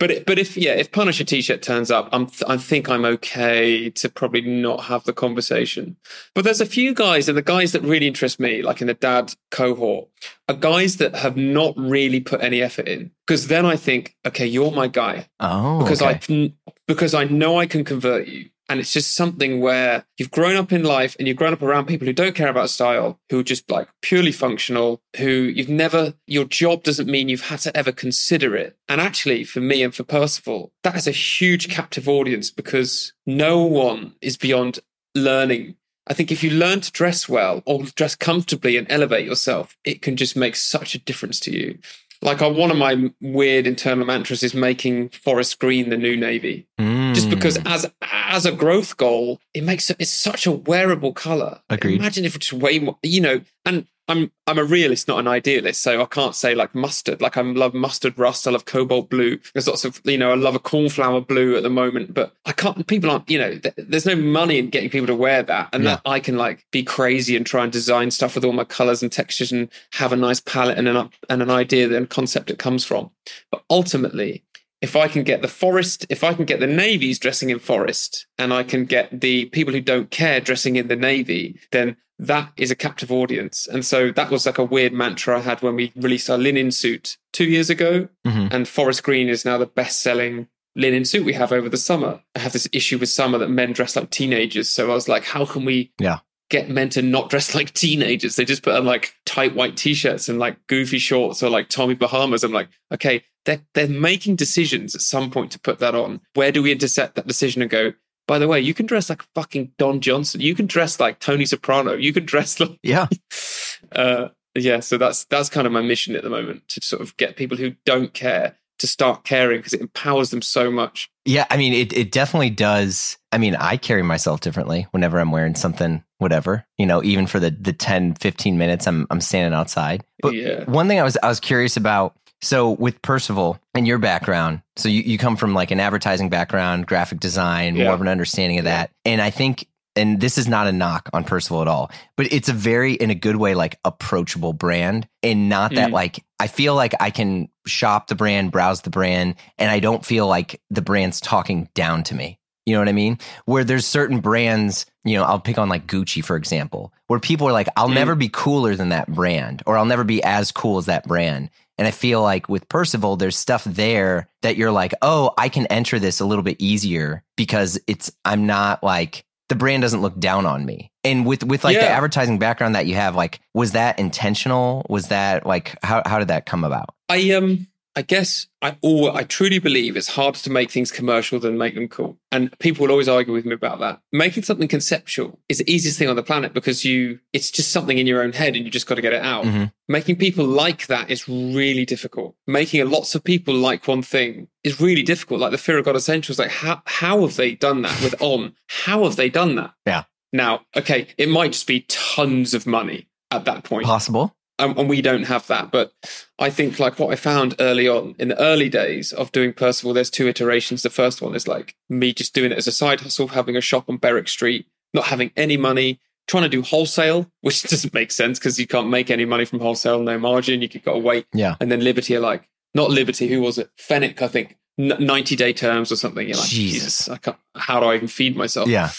But but if yeah, if Punisher t-shirt turns up, I'm th- I think I'm okay to probably not have the conversation. But there's a few guys, and the guys that really interest me, like in the dad cohort, are guys that have not really put any effort in. Because then I think, okay, you're my guy. Oh, Because okay. I can, because I know I can convert you. And it's just something where you've grown up in life and you've grown up around people who don't care about style, who are just like purely functional, who you've never, your job doesn't mean you've had to ever consider it. And actually, for me and for Percival, that is a huge captive audience because no one is beyond learning. I think if you learn to dress well or dress comfortably and elevate yourself, it can just make such a difference to you. Like, one of my weird internal mantras is making forest green the new navy just because Mm. as as a growth goal, it makes it it's such a wearable color. Agreed. Imagine if it's way more, you know. And I'm I'm a realist, not an idealist, so I can't say like mustard. Like I love mustard rust. I love cobalt blue. There's lots of you know I love a cornflower blue at the moment, but I can't. People aren't you know. Th- there's no money in getting people to wear that, and that I can like be crazy and try and design stuff with all my colors and textures and have a nice palette and an up and an idea and concept it comes from. But ultimately, if I can get the forest, if I can get the navies dressing in forest, and I can get the people who don't care dressing in the navy, then that is a captive audience. And so that was like a weird mantra I had when we released our linen suit two years ago. Mhm. And forest green is now the best selling linen suit we have over the summer. I have this issue with summer that men dress like teenagers. So I was like, how can we Yeah. get men to not dress like teenagers? They just put on like tight white t-shirts and like goofy shorts or like Tommy Bahamas. I'm like, okay, they're they're making decisions at some point to put that on. Where do we intercept that decision and go? By the way, you can dress like fucking Don Johnson. You can dress like Tony Soprano. You can dress like Yeah. uh, yeah. So that's that's kind of my mission at the moment to sort of get people who don't care to start caring because it empowers them so much. Yeah, I mean, it, it definitely does. I mean, I carry myself differently whenever I'm wearing something, whatever, you know, even for the, the 10, 15 minutes I'm, I'm standing outside. But yeah. one thing I was, I was curious about, so with Percival and your background, so you, you come from like an advertising background, graphic design, Yeah. more of an understanding of that. And I think, and this is not a knock on Percival at all, but it's a very, in a good way, like approachable brand. And not that Mm. like, I feel like I can shop the brand, browse the brand, and I don't feel like the brand's talking down to me. You know what I mean? Where there's certain brands, you know, I'll pick on like Gucci, for example, where people are like, I'll Mm. never be cooler than that brand, or I'll never be as cool as that brand. And I feel like with Percival, there's stuff there that you're like, oh, I can enter this a little bit easier because it's, I'm not like, the brand doesn't look down on me. And with, with like the advertising background that you have, like, was that intentional? Was that like, how, how did that come about? I um I guess I all I truly believe it's harder to make things commercial than make them cool. And people will always argue with me about that. Making something conceptual is the easiest thing on the planet because you it's just something in your own head and you just got to get it out. Mhm. Making people like that is really difficult. Making lots of people like one thing is really difficult. Like the Fear of God Essentials, like how how have they done that with On? How have they done that? Yeah. Now, okay, it might just be tons of money at that point Possible? Um, and we don't have that. But I think like what I found early on in the early days of doing Percival, there's two iterations. The first one is like me just doing it as a side hustle, having a shop on Berwick Street, not having any money, trying to do wholesale, which doesn't make sense because you can't make any money from wholesale, no margin. You could got to wait. Yeah. And then Liberty are like, not Liberty, who was it? Fenwick, I think. N- 90 day terms or something. You're like, Jesus. Jesus, I can't, how do I even feed myself? Yeah.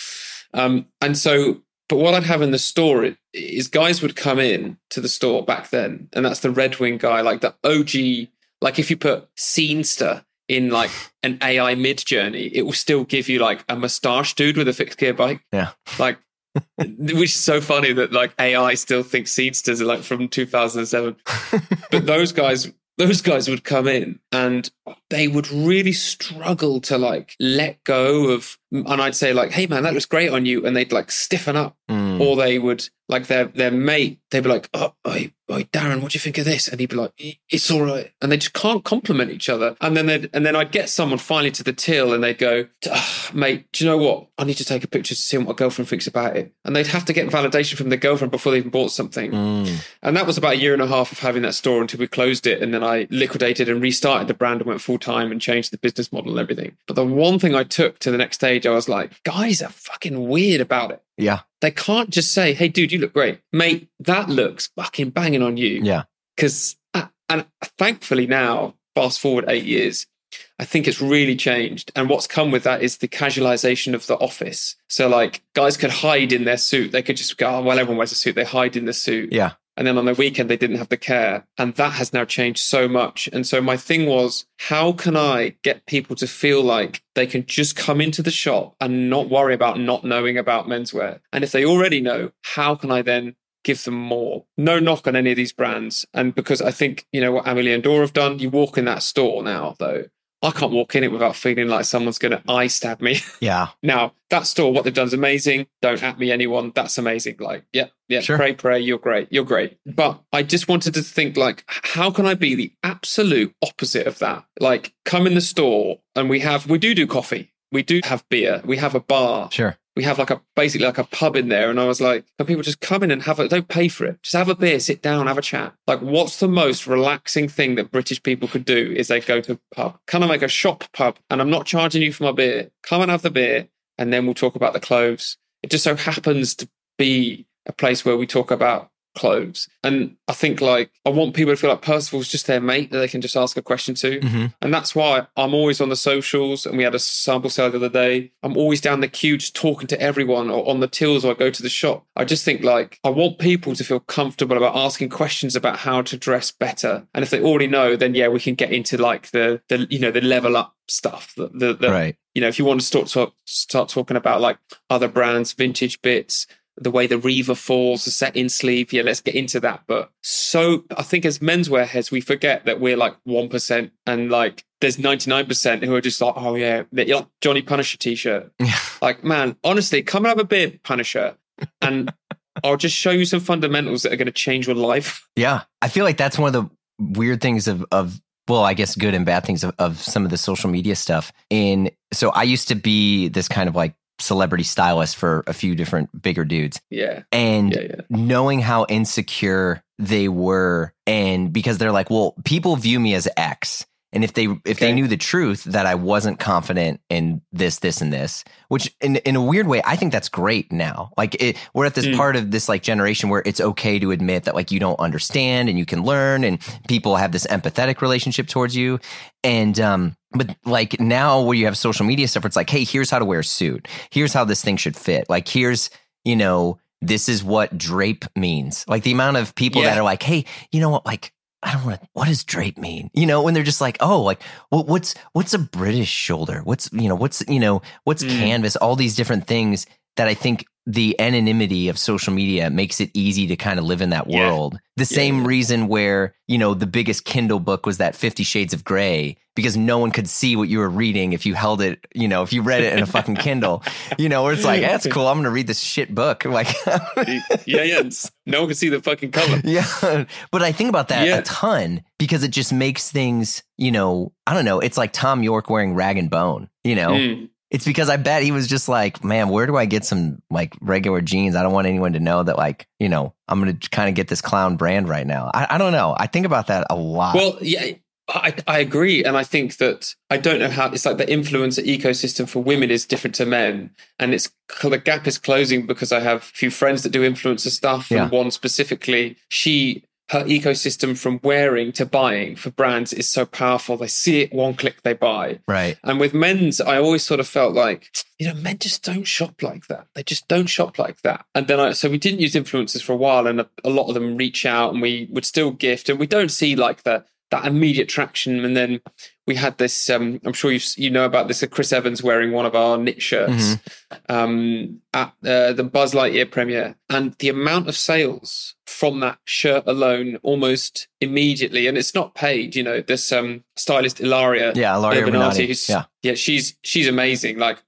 Um, and so, but what I'd have in the store is guys would come in to the store back then, and that's the Red Wing guy, like the OG. Like if you put Scenester in like an AI Midjourney, it will still give you like a mustache dude with a fixed gear bike. Yeah. Like, which is so funny that like AI still thinks Scenesters are like from 2007. but those guys, those guys would come in and they would really struggle to like let go of, and I'd say like, "Hey man, that looks great on you," and they'd like stiffen up, Mm. or they would like their their mate, they'd be like, "Oh, oi, oi, Darren, what do you think of this?" And he'd be like, "It's all right," and they just can't compliment each other. And then they'd, and then I'd get someone finally to the till, and they'd go, "Ah, "Mate, do you know what? I need to take a picture to see what my girlfriend thinks about it." And they'd have to get validation from the girlfriend before they even bought something. Mm. And that was about a year and a half of having that store until we closed it. And then I liquidated and restarted the brand and went full time and changed the business model and everything. But the one thing I took to the next stage, I was like, guys are fucking weird about it. Yeah. They can't just say, hey, dude, you look great. Mate, that looks fucking banging on you. Yeah. Because, uh, and thankfully now, fast forward eight years, I think it's really changed. And what's come with that is the casualization of the office. So like guys could hide in their suit. They could just go, oh, well, everyone wears a suit. They hide in the suit. Yeah. And then on the weekend, they didn't have the care. And that has now changed so much. And so my thing was, how can I get people to feel like they can just come into the shop and not worry about not knowing about menswear? And if they already know, how can I then give them more? No knock on any of these brands. And because I think, you know, what Aimé Leon Dore have done, you walk in that store now, though, I can't walk in it without feeling like someone's going to eye stab me. Yeah. now, that store, what they've done is amazing. Don't at me anyone. That's amazing. Like, yeah, yeah, Sure. pray, pray. You're great. You're great. But I just wanted to think, like, how can I be the absolute opposite of that? Like, come in the store and we have, we do do coffee. We do have beer. We have a bar Sure. We have like a basically like a pub in there and i was like can people just come in and have a don't pay for it. Just have a beer sit down have a chat. Like what's the most relaxing thing that british people could do is they go to a pub. Can i make a shop pub and i'm not charging you for my beer. Come and have the beer and then we'll talk about the clothes. It just so happens to be a place where we talk about clothes and i think like i want people to feel like percival's just their mate that they can just ask a question to hmm and that's why I'm always on the socials. And we had a sample sale the other day. I'm always down the queue just talking to everyone or on the tills or I go to the shop. I just think like I want people to feel comfortable about asking questions about how to dress better. And if they already know, then yeah, we can get into like the the you know the level up stuff. The the, the Right. you know if you want to start talk, start talking about like other brands, vintage bits. The way the Reaver falls, the set in sleeve, yeah, let's get into that. But so I think as menswear heads, we forget that we're like 1% and like there's 99% who are just like, oh yeah, like Johnny Punisher t shirt. like, man, honestly, come and have a beer, Punisher, and I'll just show you some fundamentals that are going to change your life. Yeah. I feel like that's one of the weird things of, of well, I guess good and bad things of, of some of the social media stuff. In so I used to be this kind of like celebrity stylist for a few different bigger dudes. Yeah. And Yeah. Yeah. knowing how insecure they were and because they're like well people view me as x and if they if they knew the truth that i wasn't confident in this this and this which in in a weird way i think that's great now. Like it, we're at this Mm. part of this like generation where it's okay to admit that like you don't understand and you can learn and people have this empathetic relationship towards you. And um but like now where you have social media stuff it's like hey here's how to wear a suit. Here's how this thing should fit. Like here's you know this is what drape means. Like the amount of people that are like hey you know what? Like I don't want to. What does drape mean? You know, when they're just like, oh, like, what, what's what's a British shoulder? What's you know, what's you know, what's Mm. canvas? All these different things that I think the anonymity of social media makes it easy to kind of live in that Yeah. world. The Yeah, same yeah. reason where you know the biggest Kindle book was that Fifty Shades of Grey because no one could see what you were reading if you held it. You know, if you read it in a fucking Kindle. You know, where it's like, that's cool. I'm gonna read this shit book. Like, yeah. Yeah. No one can see the fucking color. yeah. But I think about that Yeah. a ton because it just makes things, you know, I don't know. It's like Thom Yorke wearing rag and bone, you know? Mm. It's because I bet he was just like, man, where do I get some like regular jeans? I don't want anyone to know that, like, you know, I'm going to kind of get this clown brand right now. I, I don't know. I think about that a lot. Well, yeah, I, I agree. And I think that I don't know how it's like the influencer ecosystem for women is different to men. And it's the gap is closing because I have a few friends that do influencer stuff. Yeah. And one specifically, she, her ecosystem from wearing to buying for brands is so powerful. They see it one click, they buy. right. And with men's, I always sort of felt like, you know, men just don't shop like that. They just don't shop like that. And then I, so we didn't use influencers for a while, and a, a lot of them reach out, and we would still gift, and we don't see like the that immediate traction. And then we had this. Um, I'm sure you you know about this. uh, Chris Evans wearing one of our knit shirts um, at uh, the Buzz Lightyear premiere, and the amount of sales from that shirt alone almost immediately, and it's not paid. You know, this um, stylist Ilaria Yeah. Laura Urbinati, who's- Yeah. yeah, she's she's amazing. Like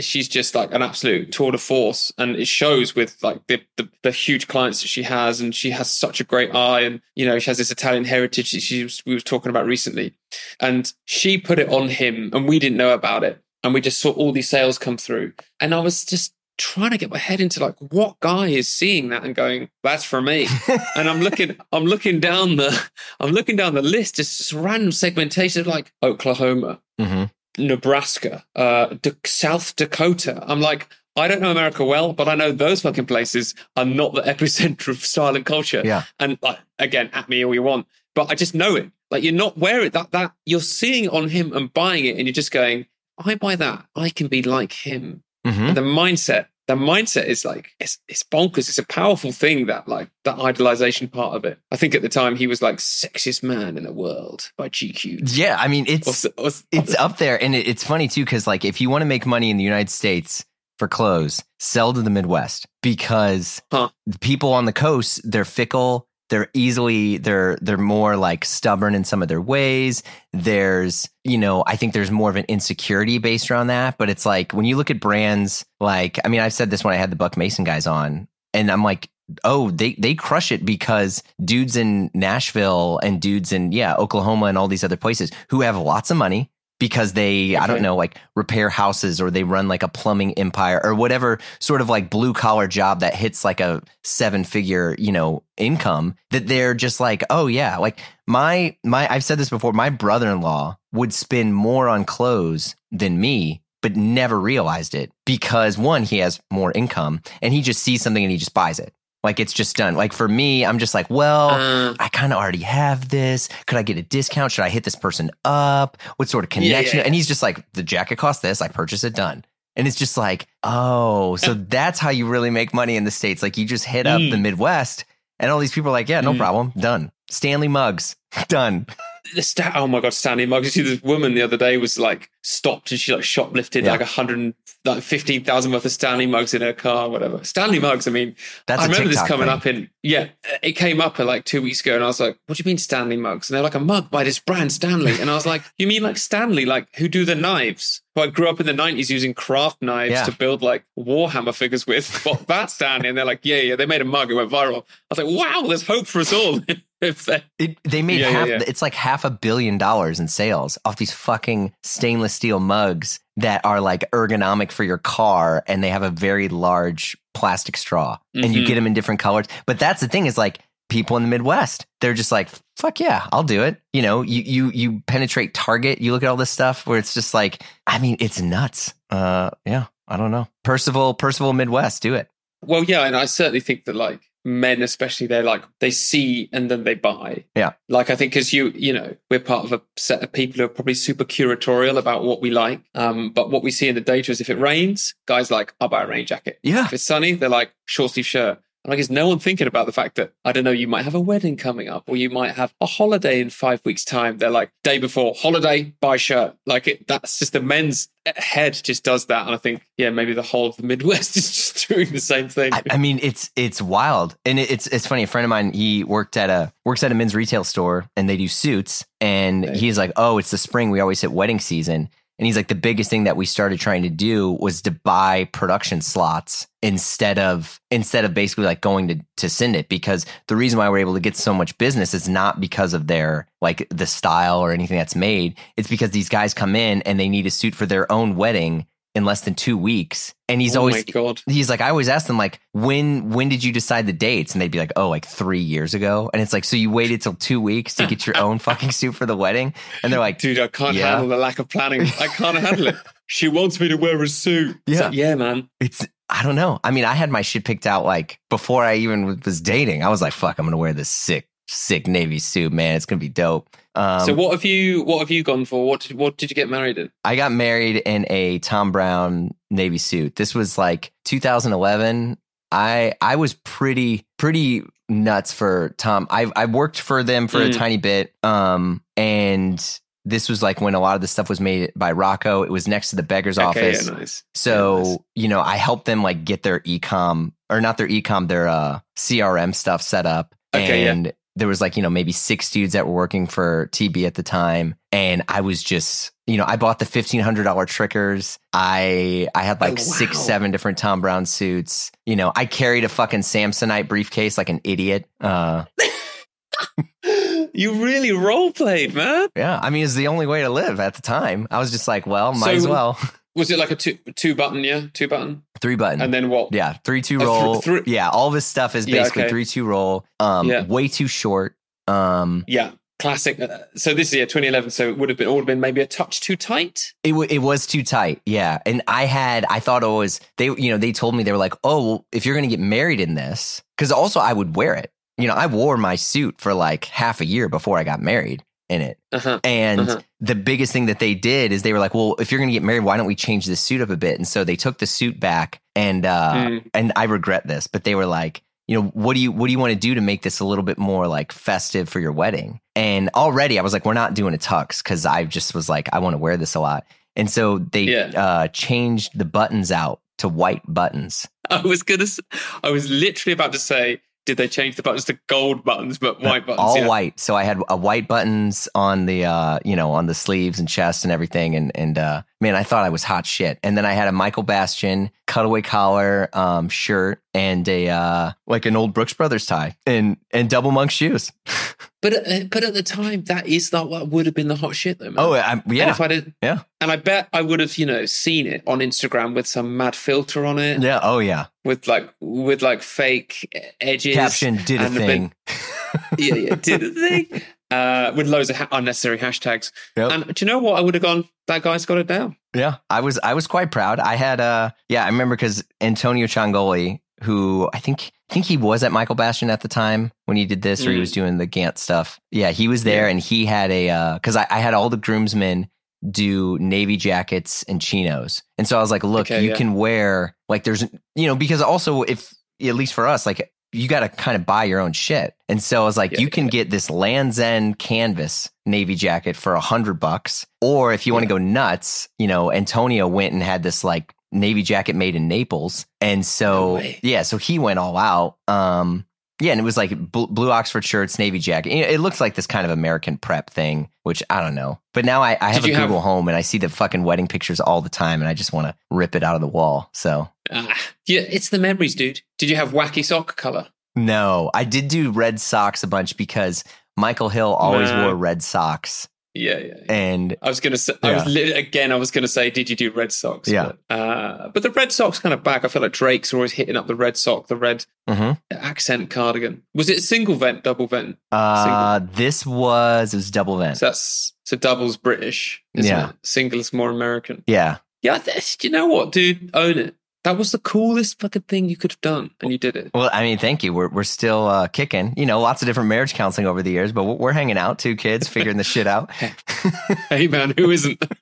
she's just like an absolute tour de force, and it shows with like the, the the huge clients that she has, and she has such a great eye, and you know she has this Italian heritage that she was, we was talking about recently, and she put it on him, and we didn't know about it, and we just saw all these sales come through, and I was just trying to get my head into like what guy is seeing that and going that's for me and i'm looking i'm looking down the i'm looking down the list it's just random segmentation of like oklahoma hmm Nebraska, uh, D- South Dakota. I'm like, I don't know America well, but I know those fucking places are not the epicenter of style and culture. Yeah. And like, again, at me all you want, but I just know it. Like you're not wearing that that you're seeing it on him and buying it, and you're just going, I buy that. I can be like him. Mhm. And the mindset, the mindset is like it's it's bonkers. It's a powerful thing that like that idolization part of it. I think at the time he was like sexiest man in the world by GQ. Yeah, I mean it's What's the- what's- it's up there, and it, it's funny too because like if you want to make money in the United States for clothes, sell to the Midwest because Huh. people on the coast they're fickle. They're easily they're they're more like stubborn in some of their ways. There's you know I think there's more of an insecurity based around that. But it's like when you look at brands like I mean I've said this when I had the Buck Mason guys on, and I'm like oh they they crush it because dudes in Nashville and dudes in yeah Oklahoma and all these other places who have lots of money because they I don't know like repair houses or they run like a plumbing empire or whatever sort of like blue collar job that hits like a seven figure you know income that they're just like oh yeah. Like my my I've said this before my brother-in-law would spend more on clothes than me but never realized it because one he has more income and he just sees something and he just buys it like it's just done like for me I'm just like well Uh, I kind of already have this. Could I get a discount? Should I hit this person up? What sort of Yeah, yeah, connection? yeah. And he's just like, the jacket costs this. I purchase it done. And it's just like, oh, so that's how you really make money in the States. Like you just hit up Mm. the Midwest and all these people are like, yeah, no Mm. problem. Done. Stanley mugs. Done. The sta- oh my god, Stanley Mugs. You see, this woman the other day was like stopped and she like shoplifted Yeah. like a hundred, like fifteen thousand worth of Stanley Mugs in her car, whatever. Stanley Mugs. I mean, That's I remember this coming thing. up in yeah, it came up uh, like two weeks ago, and I was like, "What do you mean Stanley mugs?" And they're like, "A mug by this brand, Stanley." And I was like, "You mean like Stanley, like who do the knives?" Who I grew up in the nineties using craft knives Yeah. to build like Warhammer figures with. Well, that's Stanley, and they're like, "Yeah, yeah." They made a mug, it went viral. I was like, "Wow, there's hope for us all." if they It, they made Yeah, yeah, half, yeah. it's like half a billion dollars in sales off these fucking stainless steel mugs that are like ergonomic for your car and they have a very large plastic straw and you Mhm. get them in different colors. But that's the thing is like people in the Midwest, they're just like, fuck yeah, I'll do it. You know, you, you, you penetrate Target, you look at all this stuff where it's just like, I mean, it's nuts. Uh, yeah, I don't know. Percival, Percival Midwest, do it. Well, yeah, and I certainly think that like men, especially, they're like they see and then they buy. Yeah. Like I think because you, you know, we're part of a set of people who are probably super curatorial about what we like. Um, but what we see in the data is if it rains, guys like I'll buy a rain jacket. Yeah. If it's sunny, they're like short sleeve shirt. And like, is no one thinking about the fact that I don't know, you might have a wedding coming up, or you might have a holiday in five weeks' time. They're like day before holiday, buy shirt. Like it, that's just the men's head just does that. And I think, yeah, maybe the whole of the Midwest is just doing the same thing. I, I mean, it's it's wild, and it, it's it's funny. A friend of mine, he worked at a works at a men's retail store, and they do suits. And Okay. he's like, "Oh, it's the spring. We always hit wedding season." And he's like, "The biggest thing that we started trying to do was to buy production slots instead of instead of basically like going to to send it because the reason why we're able to get so much business is not because of their like the style or anything that's made. It's because these guys come in and they need a suit for their own wedding." In less than two weeks, and he's oh always god. he's like, I always ask them like, when when did you decide the dates? And they'd be like, oh, like three years ago. And it's like, so you waited till two weeks to get your own fucking suit for the wedding? And they're like, Dude, I can't Yeah. handle the lack of planning. I can't handle it. She wants me to wear a suit. Yeah. like, yeah, man. it's I don't know. I mean, I had my shit picked out like before I even was dating. I was like, fuck, I'm gonna wear this sick sick navy suit, man. It's gonna be dope. Um, so what have you what have you gone for? What did what did you get married in? I got married in a Thom Browne navy suit. This was like 2011. I I was pretty pretty nuts for Tom. I I worked for them for a Mm. tiny bit. Um and this was like when a lot of the stuff was made by Rocco. It was next to the beggar's Okay, office. yeah, nice. So, Yeah, nice. you know, I helped them like get their ecom or not their ecom, their uh CRM stuff set up. Okay, yeah. There was like, you know, maybe six dudes that were working for TB at the time. And I was just, you know, I bought the fifteen hundred dollar Tricker's. I I had like Oh, six, wow. seven different Thom Browne suits. You know, I carried a fucking Samsonite briefcase like an idiot. Uh you really role played, man. yeah. I mean it's the only way to live at the time. I was just like, well, might So- as well. Was it like a two two button, yeah? Two button? Three button. And then what? Yeah, three two roll. three- yeah, all this stuff is Yeah, basically okay. three two roll. Um, Yeah. way too short. Um, Yeah. Classic. Uh, So this is yeah, 2011. So it would have been all been maybe a touch too tight. it w- it was too tight. Yeah, and I had I thought it was they you know they told me they were like oh well, if you're gonna get married in this because also I would wear it. You know I wore my suit for like half a year before I got married. In it. Uh-huh. And Uh-huh. the biggest thing that they did is they were like, well, if you're going to get married, why don't we change the suit up a bit? And so they took the suit back and, uh, Mm. and I regret this, but they were like, you know, what do you, what do you want to do to make this a little bit more like festive for your wedding? And already I was like, we're not doing a tux because I just was like, I want to wear this a lot. And so they, Yeah. uh, changed the buttons out to white buttons. I was gonna. I was literally about to say, did they change the buttons to gold buttons, but white buttons? all yeah. white. So I had a white buttons on the uh, you know, on the sleeves and chest and everything. And and uh man, I thought I was hot shit. And then I had a Michael Bastian cutaway collar um shirt and a uh like an old Brooks Brothers tie and and double monk shoes. But at, but at the time, that is not what would have been the hot shit, though. Man. Oh, I, And yeah. if I did, Yeah. and I bet I would have, you know, seen it on Instagram with some mad filter on it, Yeah, oh yeah. with like with like fake edges. Caption did a and bit- thing. yeah, yeah, did a thing. Uh, with loads of ha- unnecessary hashtags. Yep. And do you know what? I would have gone. That guy's got it down. Yeah, I was I was quite proud. I had uh yeah, I remember because Antonio Ciongoli, who I think I think he was at Michael Bastian at the time when he did this, or he Mm. was doing the Gant stuff. Yeah, he was there, Yeah. and he had a because I, I had all the groomsmen do navy jackets and chinos, and so I was like, look, Okay, you yeah. can wear like there's you know because also if at least for us like you got to kind of buy your own shit. And so I was like, Yeah, you can get this Lands' End canvas navy jacket for a hundred bucks. Or if you want to go nuts, you know, Antonio went and had this like navy jacket made in Naples. And so, way. yeah, so he went all out. Um, yeah, and it was like bl- blue Oxford shirts, navy jacket. It looks like this kind of American prep thing, which I don't know. But now I, I have a you have- Google Home and I see the fucking wedding pictures all the time, and I just want to rip it out of the wall. So Ah, yeah, it's the memories, dude. Did you have wacky sock color? No, I did do red socks a bunch because Michael Hill always Nah. wore red socks. Yeah, yeah. yeah. And I was gonna say. I was again. I was gonna say, did you do red socks? Yeah. But, uh, but the red socks kind of back. I feel like Drake's always hitting up the red sock, the red Mhm. accent cardigan. Was it single vent, double vent? uh, this was it was double vent. So that's so double's British. Isn't Yeah. It? Single's more American. yeah, Yeah. Th- you know what, dude? Own it. That was the coolest fucking thing you could have done, and you did it. well, I mean, thank you. We're we're still uh, kicking. You know, lots of different marriage counseling over the years, but we're, hanging out. Two kids, figuring this shit out. hey, man, who isn't?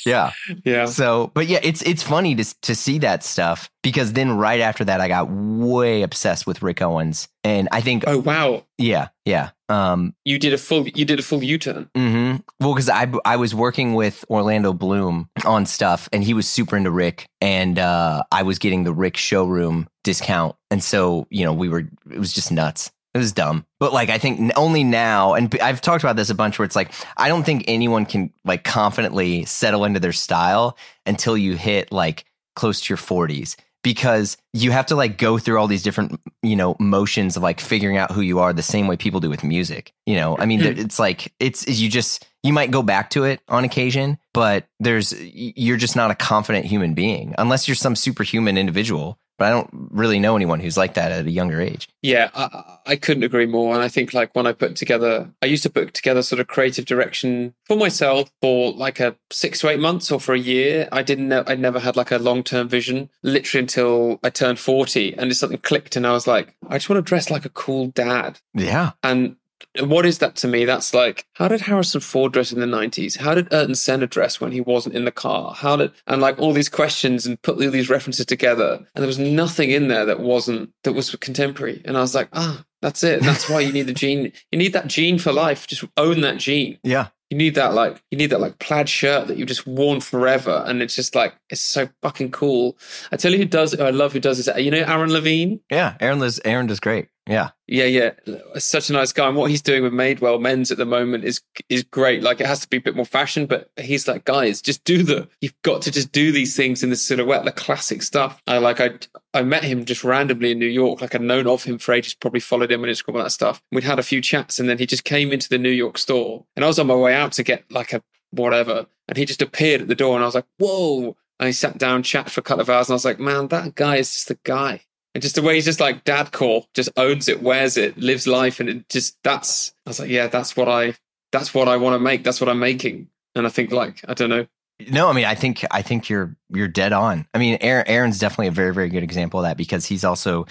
yeah. yeah. So, but yeah, it's it's funny to to see that stuff because then right after that, I got way obsessed with Rick Owens, and I think, Oh wow, yeah, yeah. Um, you did a full. You did a full U turn. hmm Well, because I I was working with Orlando Bloom on stuff, and he was super into Rick, and uh, I was getting the Rick showroom discount, and so you know we were it was just nuts. It was dumb, but like I think only now, and I've talked about this a bunch, where it's like I don't think anyone can like confidently settle into their style until you hit like close to your forties. Because you have to like go through all these different, you know, motions of like figuring out who you are the same way people do with music. You know, I mean, Hmm. it's like it's you just you might go back to it on occasion, but there's you're just not a confident human being unless you're some superhuman individual. But I don't really know anyone who's like that at a younger age. Yeah, I, I- couldn't agree more. And I think like when I put together, I used to put together sort of creative direction for myself for like a six to eight months or for a year. I didn't know, I never had like a long term vision literally until I turned 40 and something clicked and I was like, I just want to dress like a cool dad. Yeah, And what is that to me? That's like, how did Harrison Ford dress in the 90s? How did Ayrton Senna dress when he wasn't in the car? How did, and like all these questions and put all these references together. And there was nothing in there that wasn't, that was contemporary. And I was like, ah, that's it. That's why you need the jean. You need that jean for life. Just own that jean. yeah, You need that like you need that like plaid shirt that you've just worn forever, and it's just like it's so fucking cool. I tell you who does who I love who does this. You know Aaron Levine. yeah. Aaron does Aaron does great. Yeah, Yeah, yeah, such a nice guy. And what he's doing with Madewell Men's at the moment is is great. Like it has to be a bit more fashion, but he's like, guys, just do the. You've got to just do these things in the silhouette, the classic stuff. I like I I met him just randomly in New York. Like I'd known of him for ages, probably followed him on Instagram and that stuff. We'd had a few chats, and then he just came into the New York store, and I was on my way out to get like a whatever, and he just appeared at the door, and I was like, whoa. And he sat down, chatted for a couple of hours, and I was like, man, that guy is just a guy. And just the way he's just like dad core, just owns it, wears it, lives life, and it just that's. I was like, yeah, that's what I, that's what I want to make. That's what I'm making. And I think like I don't know. No, I mean, I think I think you're you're dead on. I mean, Aaron, Aaron's definitely a very very good example of that because he's also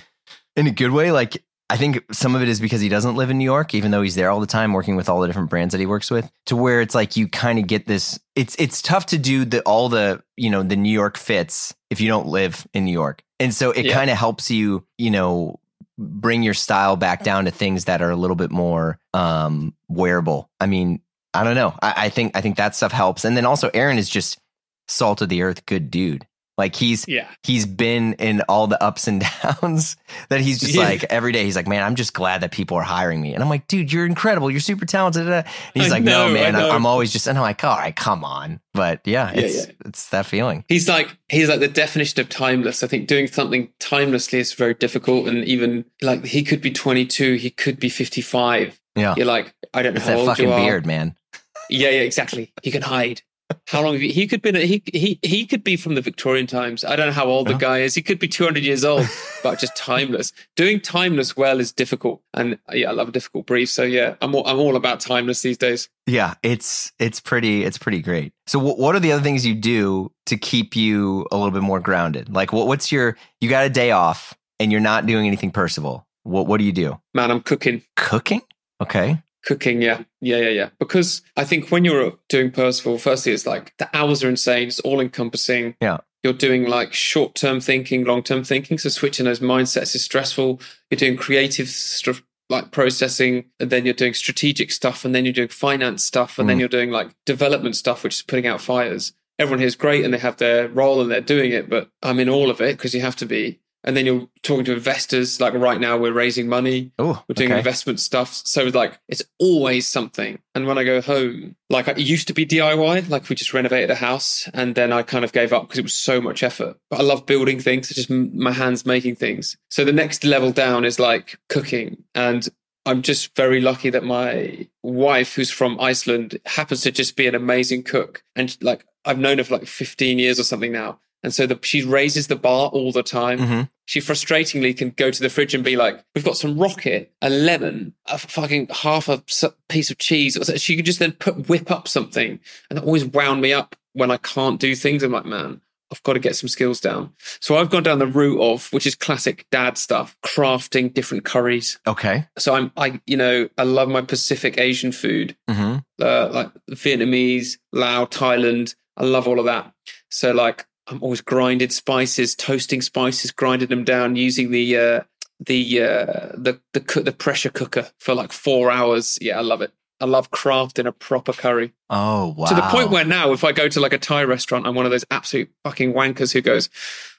in a good way. Like I think some of it is because he doesn't live in New York, even though he's there all the time working with all the different brands that he works with, to where it's like you kind of get this it's it's tough to do the all the, you know, the New York fits if you don't live in New York. And so it Yeah. kind of helps you, you know, bring your style back down to things that are a little bit more um wearable. I mean, I don't know. I, I think I think that stuff helps. And then also Aaron is just salt of the earth, good dude. Like he's Yeah. he's been in all the ups and downs that he's just Yeah. like every day he's like man i'm just glad that people are hiring me and i'm like dude you're incredible you're super talented and he's I like know, no man i'm always just and i'm like all right come on but yeah Yeah, it's it's that feeling He's like he's like the definition of timeless. I think doing something timelessly is very difficult, and even like he could be 22, he could be 55. yeah You're like, I don't know it's how that old fucking you are. beard man Yeah, yeah, exactly. He can hide. How long have you, he could be? He he he could be from the Victorian times. I don't know how old the guy is. He could be 200 years old, but just timeless. Doing timeless well is difficult, and yeah, I love a difficult brief. So yeah, I'm all, I'm all about timeless these days. yeah it's it's pretty it's pretty great so what, what are the other things you do to keep you a little bit more grounded like what, what's your you got a day off and you're not doing anything percival what what do you do Man, I'm cooking. cooking okay Cooking, yeah, yeah, yeah, yeah. Because I think when you're doing Percival, firstly, it's like the hours are insane. It's all encompassing. Yeah. You're doing like short term thinking, long term thinking. So switching those mindsets is stressful. You're doing creative stuff like processing, and then you're doing strategic stuff, and then you're doing finance stuff, and then Mm. you're doing like development stuff, which is putting out fires. Everyone here is great and they have their role and they're doing it, but I'm in all of it because you have to be. And then you're talking to investors. Like right now, we're raising money. oh We're doing okay. investment stuff. So like it's always something. And when I go home, like it used to be DIY, like we just renovated a house and then I kind of gave up because it was so much effort. But I love building things, it's just my hands making things. So the next level down is like cooking. And I'm just very lucky that my wife, who's from Iceland, happens to just be an amazing cook. And like I've known her for like 15 years or something now. And so the, she raises the bar all the time Mhm. she frustratingly can go to the fridge and be like, "We've got some rocket, a lemon, a fucking half a piece of cheese." She could just then put whip up something, and that always wound me up when I can't do things. I'm like, man, I've got to get some skills down. So I've gone down the route of, which is classic dad stuff, crafting different curries. okay So I'm, I, you know, I love my Pacific Asian food hmm uh, like Vietnamese, Lao, Thailand. I love all of that. So like I'm always grinded spices, toasting spices, grinding them down using the uh, the uh, the the the pressure cooker for like four hours. Yeah, I love it. I love crafting a proper curry Oh wow! to the point where now, if I go to like a Thai restaurant, I'm one of those absolute fucking wankers who goes,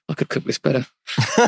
"I could cook this better."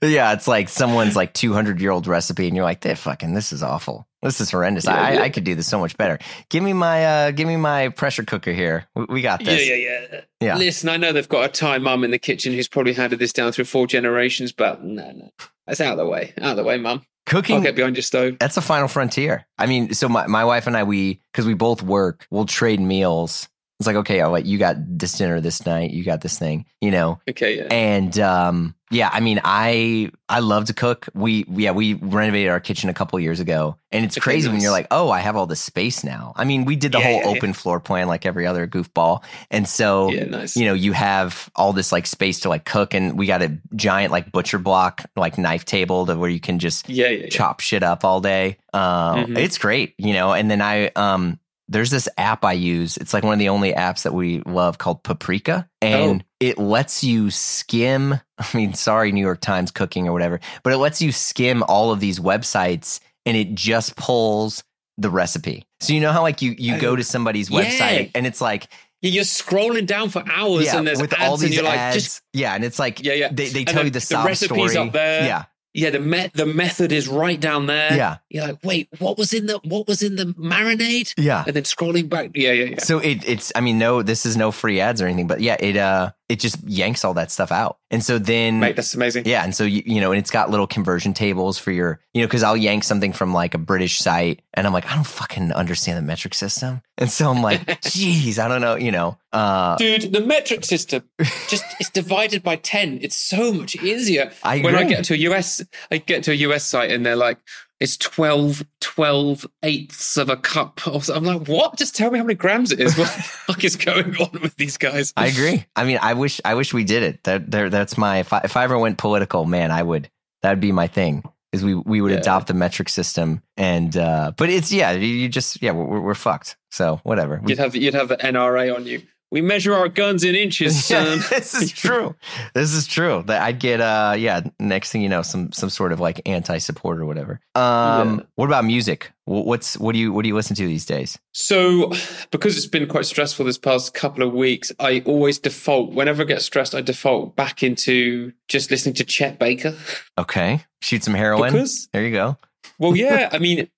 yeah, it's like someone's like 200 year old recipe, and you're like, "That fucking this is awful. This is horrendous. Yeah, I, yeah. I could do this so much better. Give me my uh, give me my pressure cooker here. We, we got this. yeah, yeah. Yeah. yeah. Listen, I know they've got a Thai mum in the kitchen who's probably handed this down through four generations, but no, no, it's out of the way. Out of the way, mum. I'll Cooking get behind your stove. that's a final frontier. I mean, so my, my wife and I, we, cause we both work, we'll trade meals. It's like, okay, all right, you got this dinner this night, you got this thing, you know? Okay, yeah. And, um, yeah, I mean, I, I love to cook. We, yeah, we renovated our kitchen a couple years ago and it's Okay, crazy when you're like, oh, I have all this space now. I mean, we did the Yeah, whole yeah, open floor plan like every other goofball. And so, nice. you know, you have all this like space to like cook and we got a giant like butcher block, like knife table to where you can just yeah, chop shit up all day. Uh, Mhm. It's great, you know. And then I um, there's this app I use. It's like one of the only apps that we love called Paprika, and Oh. it lets you skim. I mean, sorry, New York Times cooking or whatever, but it lets you skim all of these websites, and it just pulls the recipe. So you know how like you you go to somebody's yeah. website and it's like You're scrolling down for hours yeah and there's with ads all these you're like, ads just yeah and it's like yeah, yeah. they, they tell the- you the the sob recipe's story up there. yeah Yeah, the me- the method is right down there. yeah You're like, wait, what was in the what was in the marinade? yeah And then scrolling back. Yeah, yeah, yeah. So it, it's, I mean, no, this is no free ads or anything, but yeah, it, uh, it just yanks all that stuff out. And so then, Mate, that's amazing. yeah. And so, you, you know, and it's got little conversion tables for your, you know, cause I'll yank something from like a British site and I'm like, I don't fucking understand the metric system. And so I'm like, geez, I don't know, you know, uh, Dude, the metric system just it's divided by 10. It's so much easier. I when I get to a US, I get to a US site and they're like, it's 12, 12 eighths of a cup. I'm like, what? Just tell me how many grams it is. What the fuck is going on with these guys? I agree. I mean, I wish, I wish we did it. That, there, that's my, if I, if I ever went political, man, I would, That'd be my thing. Is we we would Yeah. adopt the metric system and uh but it's yeah you, you just yeah we're, we're fucked so whatever We- You'd have you'd have the NRA on you. We measure our guns in inches, son. this is true. This is true. That I'd get uh yeah, next thing you know, some some sort of like anti support or whatever. Um Yeah. what about music? What's what do you what do you listen to these days? So, because it's been quite stressful this past couple of weeks, I always default, whenever I get stressed, I default back into just listening to Chet Baker. Okay. Shoot some heroin. Because, there you go. well, yeah, I mean,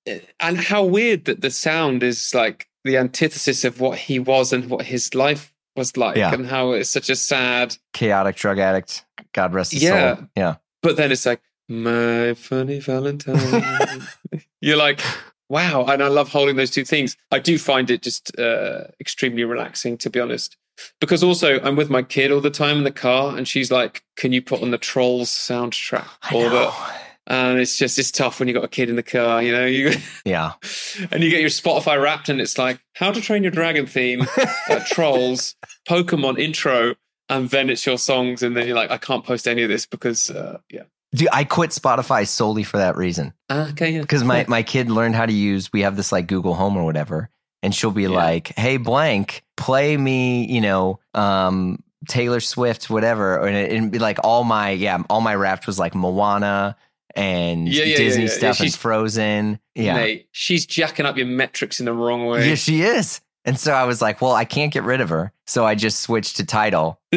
and how weird that the sound is like the antithesis of what he was and what his life was like, Yeah. and how it's such a sad. Chaotic drug addict. God rest his Yeah. soul. Yeah. But then it's like, my funny Valentine. You're like, wow. And I love holding those two things. I do find it just uh, extremely relaxing, to be honest. Because also, I'm with my kid all the time in the car, and she's like, Can you put on the Trolls soundtrack? Or the, and it's just, it's tough when you got a kid in the car, you know? You, Yeah. and you get your Spotify wrapped, and it's like, How to Train Your Dragon theme, uh, Trolls, Pokemon intro, and then it's your songs. And then you're like, I can't post any of this because, uh, yeah. Dude, I quit Spotify solely for that reason. Ah, okay, yeah. Because my, my kid learned how to use we have this like Google Home or whatever. And she'll be Yeah. like, Hey blank, play me, you know, um Taylor Swift, whatever. And it- it'd be like all my yeah, all my raps was like Moana and Yeah, yeah, Disney yeah. Stuff and Frozen. Yeah. Mate, she's jacking up your metrics in the wrong way. Yeah, she is. And so I was like, well, I can't get rid of her. So I just switched to Tidal.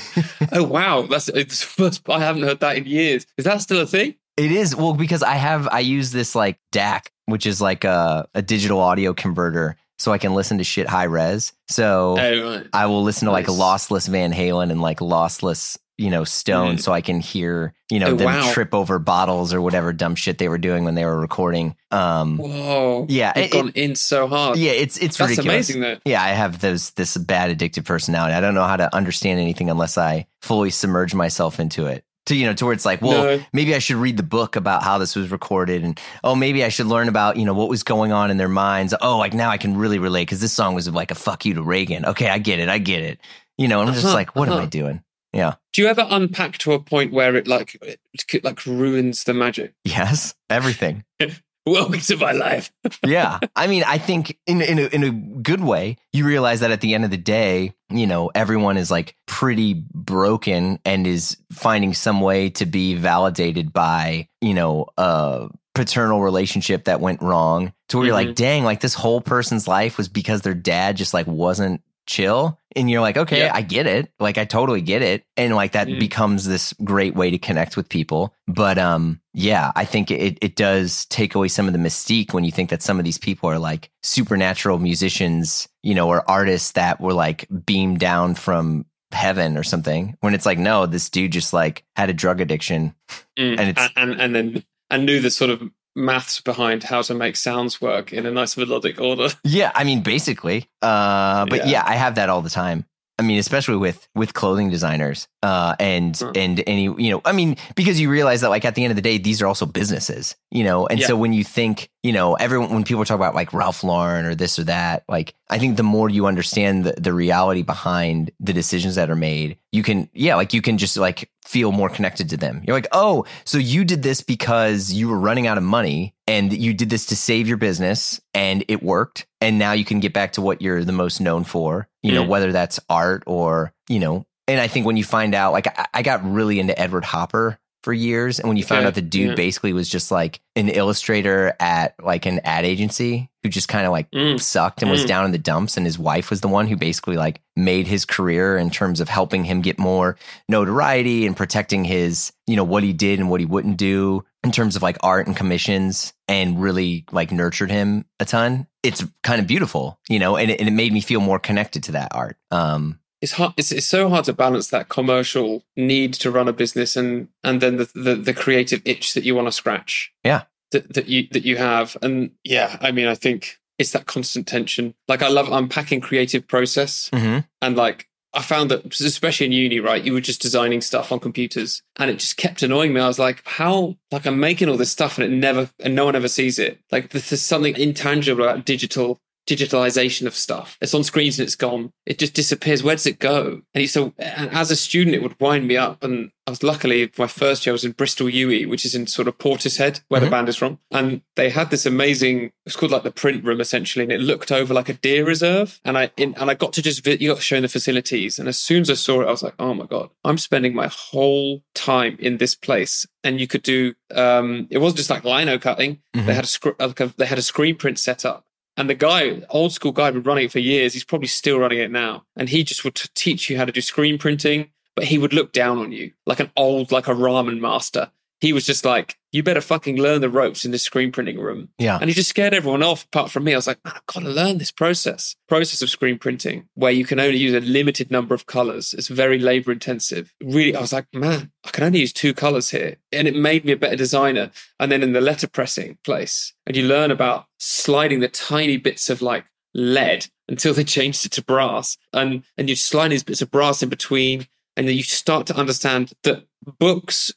oh wow, that's it's first. I haven't heard that in years. Is that still a thing? It is well because I have I use this like DAC, which is like a, a digital audio converter, so I can listen to shit high res. So Oh right. I will listen to like lossless Van Halen and like lossless, you know, Stone, Mm. so I can hear, you know, Oh, them wow. trip over bottles or whatever dumb shit they were doing when they were recording. Um, Whoa. yeah, it- gone in so hard. yeah, it's it's that's ridiculous. amazing though. Yeah, I have those this bad addictive personality. I don't know how to understand anything unless I fully submerge myself into it. To you know, to where it's like, well, No. maybe I should read the book about how this was recorded, and oh, maybe I should learn about you know what was going on in their minds. Oh, like now I can really relate because this song was like a fuck you to Reagan. Okay, I get it, I get it. You know, and I'm just Uh-huh, like, what am I uh-huh. doing? Yeah. Do you ever unpack to a point where it like it like ruins the magic? Yes, everything. Welcome to my life. yeah. I mean, I think in in a, in a good way, you realize that at the end of the day, you know, everyone is like pretty broken and is finding some way to be validated by, you know, a paternal relationship that went wrong to where you're like, Mhm. dang, like this whole person's life was because their dad just like wasn't chill. And you're like, okay, Yeah. I get it. Like I totally get it. And like that Mm. becomes this great way to connect with people. But um yeah, I think it it does take away some of the mystique when you think that some of these people are like supernatural musicians, you know, or artists that were like beamed down from heaven or something. When it's like, no, this dude just like had a drug addiction. Mm. And it's- and, and and then and knew the sort of maths behind how to make sounds work in a nice melodic order. Yeah, I mean basically. Uh but Yeah. yeah, I have that all the time. I mean, especially with with clothing designers, uh, and Huh. and any you know, I mean, because you realize that like at the end of the day, these are also businesses, you know, and Yeah. so when you think, you know, everyone when people talk about like Ralph Lauren or this or that, like I think the more you understand the the reality behind the decisions that are made, you can, yeah, like you can just like feel more connected to them. You're like, oh, so you did this because you were running out of money and you did this to save your business and it worked. And now you can get back to what you're the most known for, you know, Mm. whether that's art or, you know, and I think when you find out, like, I got really into Edward Hopper for years. And when you found out the dude yeah. basically was just like an illustrator at like an ad agency who just kind of like Mm. sucked and was Mm. down in the dumps. And his wife was the one who basically like made his career in terms of helping him get more notoriety and protecting his, you know, what he did and what he wouldn't do in terms of like art and commissions and really like nurtured him a ton. It's kind of beautiful, you know, and it, and it made me feel more connected to that art. Um, it's hard it's, it's so hard to balance that commercial need to run a business and and then the the, the creative itch that you want to scratch. Yeah. that, that you that you have. And yeah i mean i think it's that constant tension. Like i love unpacking creative process. Mhm. and like i found that especially in uni right you were just designing stuff on computers and it just kept annoying me. I was like how like i'm making all this stuff and it never and no one ever sees it. Like there's something intangible about digital digitalization of stuff. It's on screens and it's gone. It just disappears. Where does it go? And so, and as a student, it would wind me up. And I was luckily my first year I was in Bristol UWE, which is in sort of Portishead, where Mhm. the band is from. And they had this amazing. It's called like the print room essentially, and it looked over like a deer reserve. And I in, and I got to just you got shown the facilities. And as soon as I saw it, I was like, oh my god, I'm spending my whole time in this place. And you could do. um It wasn't just like lino cutting. Mhm. They had a scr- like a, they had a screen print set up. And the guy, old school guy, been running it for years. He's probably still running it now. And he just would t- teach you how to do screen printing, but he would look down on you like an old, like a ramen master. He was just like, you better fucking learn the ropes in this screen printing room. Yeah. And he just scared everyone off apart from me. I was like, ah, man, I've got to learn this process. Process of screen printing where you can only use a limited number of colors. It's very labor intensive. Really, I was like, man, I can only use two colors here. And it made me a better designer. And then in the letterpressing place, and you learn about sliding the tiny bits of like lead until they changed it to brass. And and you slide these bits of brass in between, and then you start to understand that books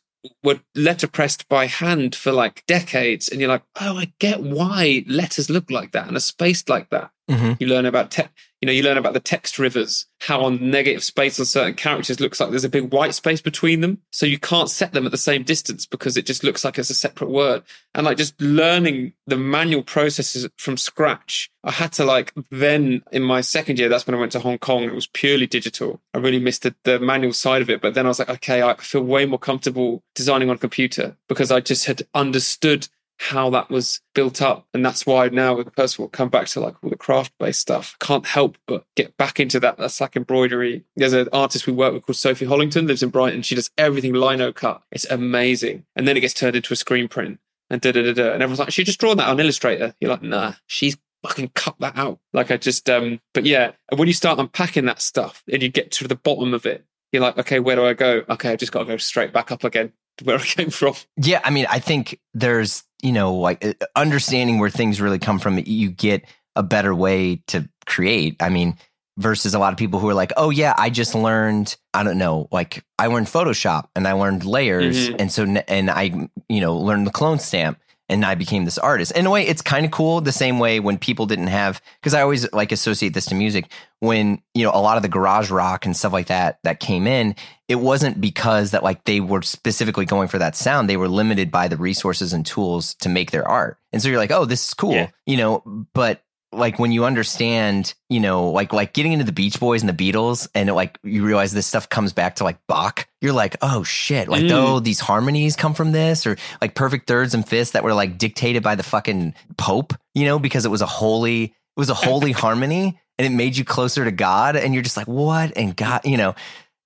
were letterpressed by hand for like decades. And you're like, oh, I get why letters look like that and are spaced like that. Hmm You learn about te- you know, you learn about the text rivers, how on negative space on certain characters looks like there's a big white space between them. So you can't set them at the same distance because it just looks like it's a separate word. And like just learning the manual processes from scratch. I had to like then in my second year, that's when I went to Hong Kong. It was purely digital. I really missed the, the manual side of it. But then I was like, okay, I feel way more comfortable designing on a computer because I just had understood how that was built up. And that's why now with will come back to like all the craft based stuff. Can't help but get back into that. That's like embroidery. There's an artist we work with called Sophie Hollington, lives in Brighton. She does everything lino cut. It's amazing. And then it gets turned into a screen print and da da da da. And everyone's like, she just drawn that on Illustrator. You're like, nah, she's fucking cut that out. Like I just um but yeah, when you start unpacking that stuff and you get to the bottom of it, you're like, okay, where do I go? Okay, I just gotta go straight back up again to where I came from. Yeah, I mean, I think there's, you know, like uh, understanding where things really come from, you get a better way to create. I mean, versus a lot of people who are like, oh, yeah, I just learned, I don't know, like I learned Photoshop and I learned layers. Mhm. And so, and I, you know, learned the clone stamp and I became this artist. In a way, it's kind of cool the same way when people didn't have, because I always like associate this to music. When, you know, a lot of the garage rock and stuff like that that came in, it wasn't because that like they were specifically going for that sound. They were limited by the resources and tools to make their art. And so you're like, oh, this is cool, Yeah. you know, but like when you understand, you know, like like getting into the Beach Boys and the Beatles, and like you realize this stuff comes back to like Bach, you're like, oh shit, like Mm. oh these harmonies come from this, or like perfect thirds and fifths that were like dictated by the fucking Pope, you know, because it was a holy, it was a holy harmony, and it made you closer to God, and you're just like, what? And God, you know,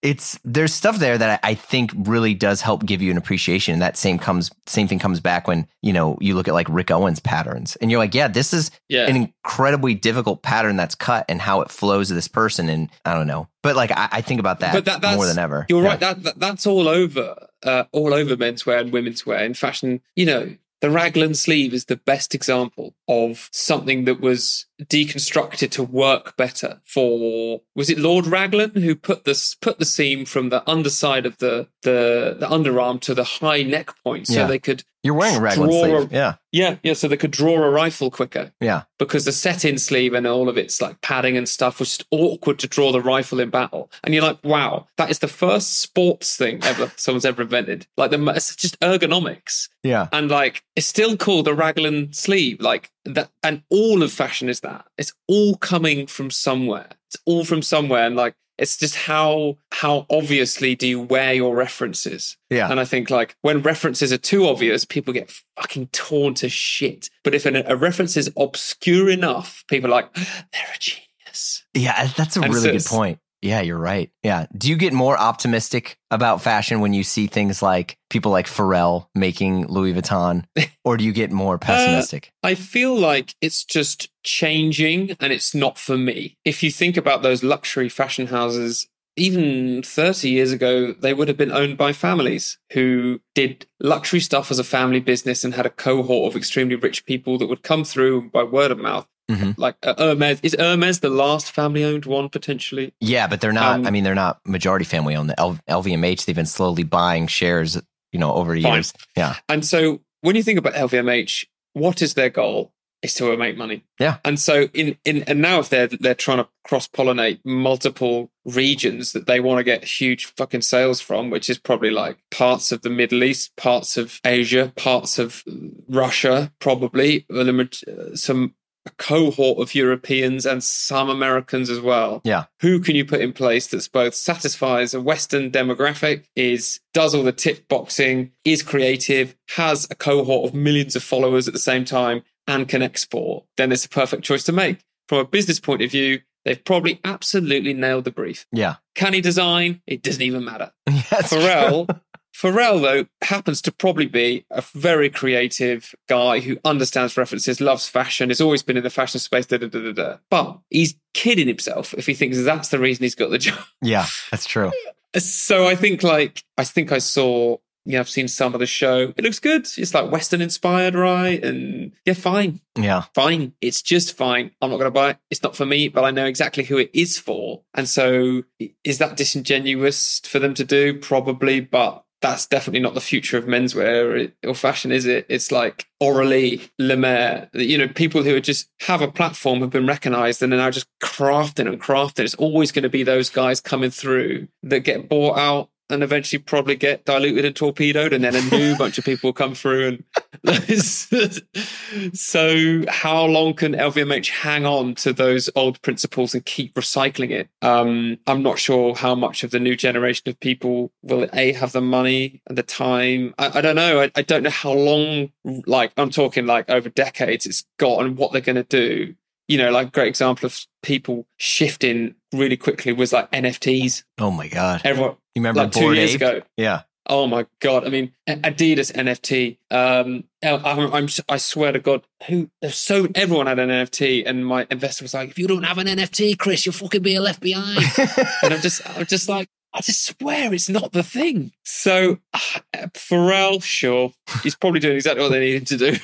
it's there's stuff there that I, I think really does help give you an appreciation. And that same comes same thing comes back when you know you look at like Rick Owens patterns, and you're like, yeah, this is Yeah. an incredibly difficult pattern that's cut and how it flows to this person. And I don't know, but like I, I think about that, that- more than ever. You're Yeah. right. That, that that's all over, uh, all over menswear and women's wear in fashion. You know, the raglan sleeve is the best example of something that was deconstructed to work better for. Was it Lord Raglan who put this put the seam from the underside of the the the underarm to the high neck point so Yeah. they could You're wearing a raglan sleeve. a- Yeah, yeah yeah so they could draw a rifle quicker yeah, because the set-in sleeve and all of its like padding and stuff was just awkward to draw the rifle in battle. And you're like, wow, that is the first sports thing ever someone's ever invented. Like the it's just ergonomics, yeah. and like it's still called a raglan sleeve. Like that, and all of fashion is that. It's all coming from somewhere. It's all from somewhere, and like. It's just how how obviously do you wear your references? Yeah. And I think like when references are too obvious, people get fucking torn to shit. But if an, a reference is obscure enough, people are like, they're a genius. Yeah, that's a And really so good point. Yeah, you're right. Yeah. Do you get more optimistic about fashion when you see things like people like Pharrell making Louis Vuitton, or do you get more uh, pessimistic? I feel like it's just changing and it's not for me. If you think about those luxury fashion houses, even 30 years ago, they would have been owned by families who did luxury stuff as a family business and had a cohort of extremely rich people that would come through by word of mouth. Mhm. Like uh, Hermes, is Hermes the last family owned one potentially? Yeah, but they're not. Um, I mean, they're not majority family owned. The L- LVMH, they've been slowly buying shares, you know, over Fine. years. Yeah. And so when you think about LVMH, what is their goal? is to make money. Yeah. And so in in and now if they're they're trying to cross pollinate multiple regions that they want to get huge fucking sales from, which is probably like parts of the Middle East, parts of Asia, parts of Russia, probably some a cohort of Europeans and some Americans as well. Yeah. Who can you put in place that's both satisfies a Western demographic, is does all the tip boxing, is creative, has a cohort of millions of followers at the same time, and can export? Then it's a perfect choice to make. From a business point of view, they've probably absolutely nailed the brief. Yeah. Can he design? It doesn't even matter. That's Pharrell Pharrell, though, happens to probably be a very creative guy who understands references, loves fashion, has always been in the fashion space, da, da, da, da, da. But he's kidding himself if he thinks that's the reason he's got the job. Yeah, that's true. So I think, like, I think I saw, yeah, I've seen some of the show. It looks good. It's like Western inspired, right? And yeah, fine. Yeah. Fine. It's just fine. I'm not going to buy it. It's not for me, but I know exactly who it is for. And so is that disingenuous for them to do? Probably, but that's definitely not the future of menswear or fashion, is it? It's like Auralee, Le Mer, you know, people who just have a platform have been recognized and are now just crafting and crafting. It's always going to be those guys coming through that get bought out and eventually probably get diluted and torpedoed, and then a new bunch of people will come through. And so, how long can LVMH hang on to those old principles and keep recycling it? Um, I'm not sure how much of the new generation of people will a have the money and the time. I, I don't know. I, I don't know how long. Like I'm talking like over decades. It's got and what they're going to do you know, like great example of people shifting really quickly was like NFTs. Oh my god! Everyone, you remember like two years Ape? ago? Yeah. Oh my god! I mean, Adidas NFT. Um, I'm, I'm, i swear to God, who there's so everyone had an NFT, and my investor was like, "If you don't have an NFT, Chris, you'll fucking be left behind." and I'm just, I'm just like, I just swear it's not the thing. So, uh, Pharrell, sure, he's probably doing exactly what they need him to do.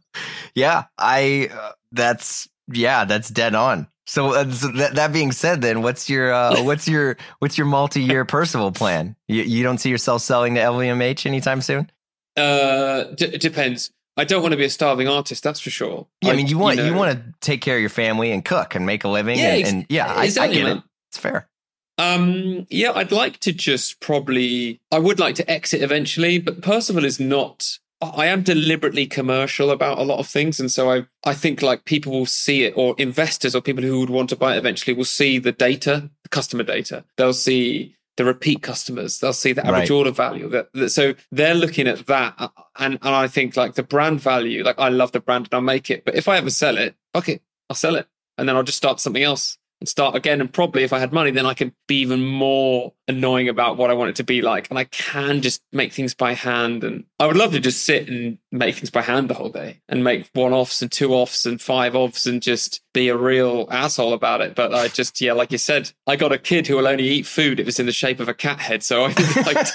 yeah, I. Uh, that's yeah, that's dead on. So, uh, so that, that being said, then what's your uh, what's your what's your multi year Percival plan? You, you don't see yourself selling to LVMH anytime soon? Uh, d- it depends. I don't want to be a starving artist, that's for sure. Yeah, I, mean, you want you, know, you, want to take care of your family and cook and make a living. Yeah, and, and yeah, exactly, I, I get man. it. It's fair. Um, yeah, I'd like to just probably. I would like to exit eventually, but Percival is not I am deliberately commercial about a lot of things. And so I, I think like people will see it or investors or people who would want to buy it eventually will see the data, the customer data. They'll see the repeat customers. They'll see the average right. order value. That, so they're looking at that. Uh, and, and I think like the brand value, like I love the brand and I'll make it. But if I ever sell it, okay, I'll sell it. And then I'll just start something else and start again. And probably if I had money, then I could be even more annoying about what I want it to be like. And I can just make things by hand. And I would love to just sit and make things by hand the whole day and make one offs and two offs and five offs and just be a real asshole about it. But I just, yeah, like you said, I got a kid who will only eat food if it's in the shape of a cat head. So I like.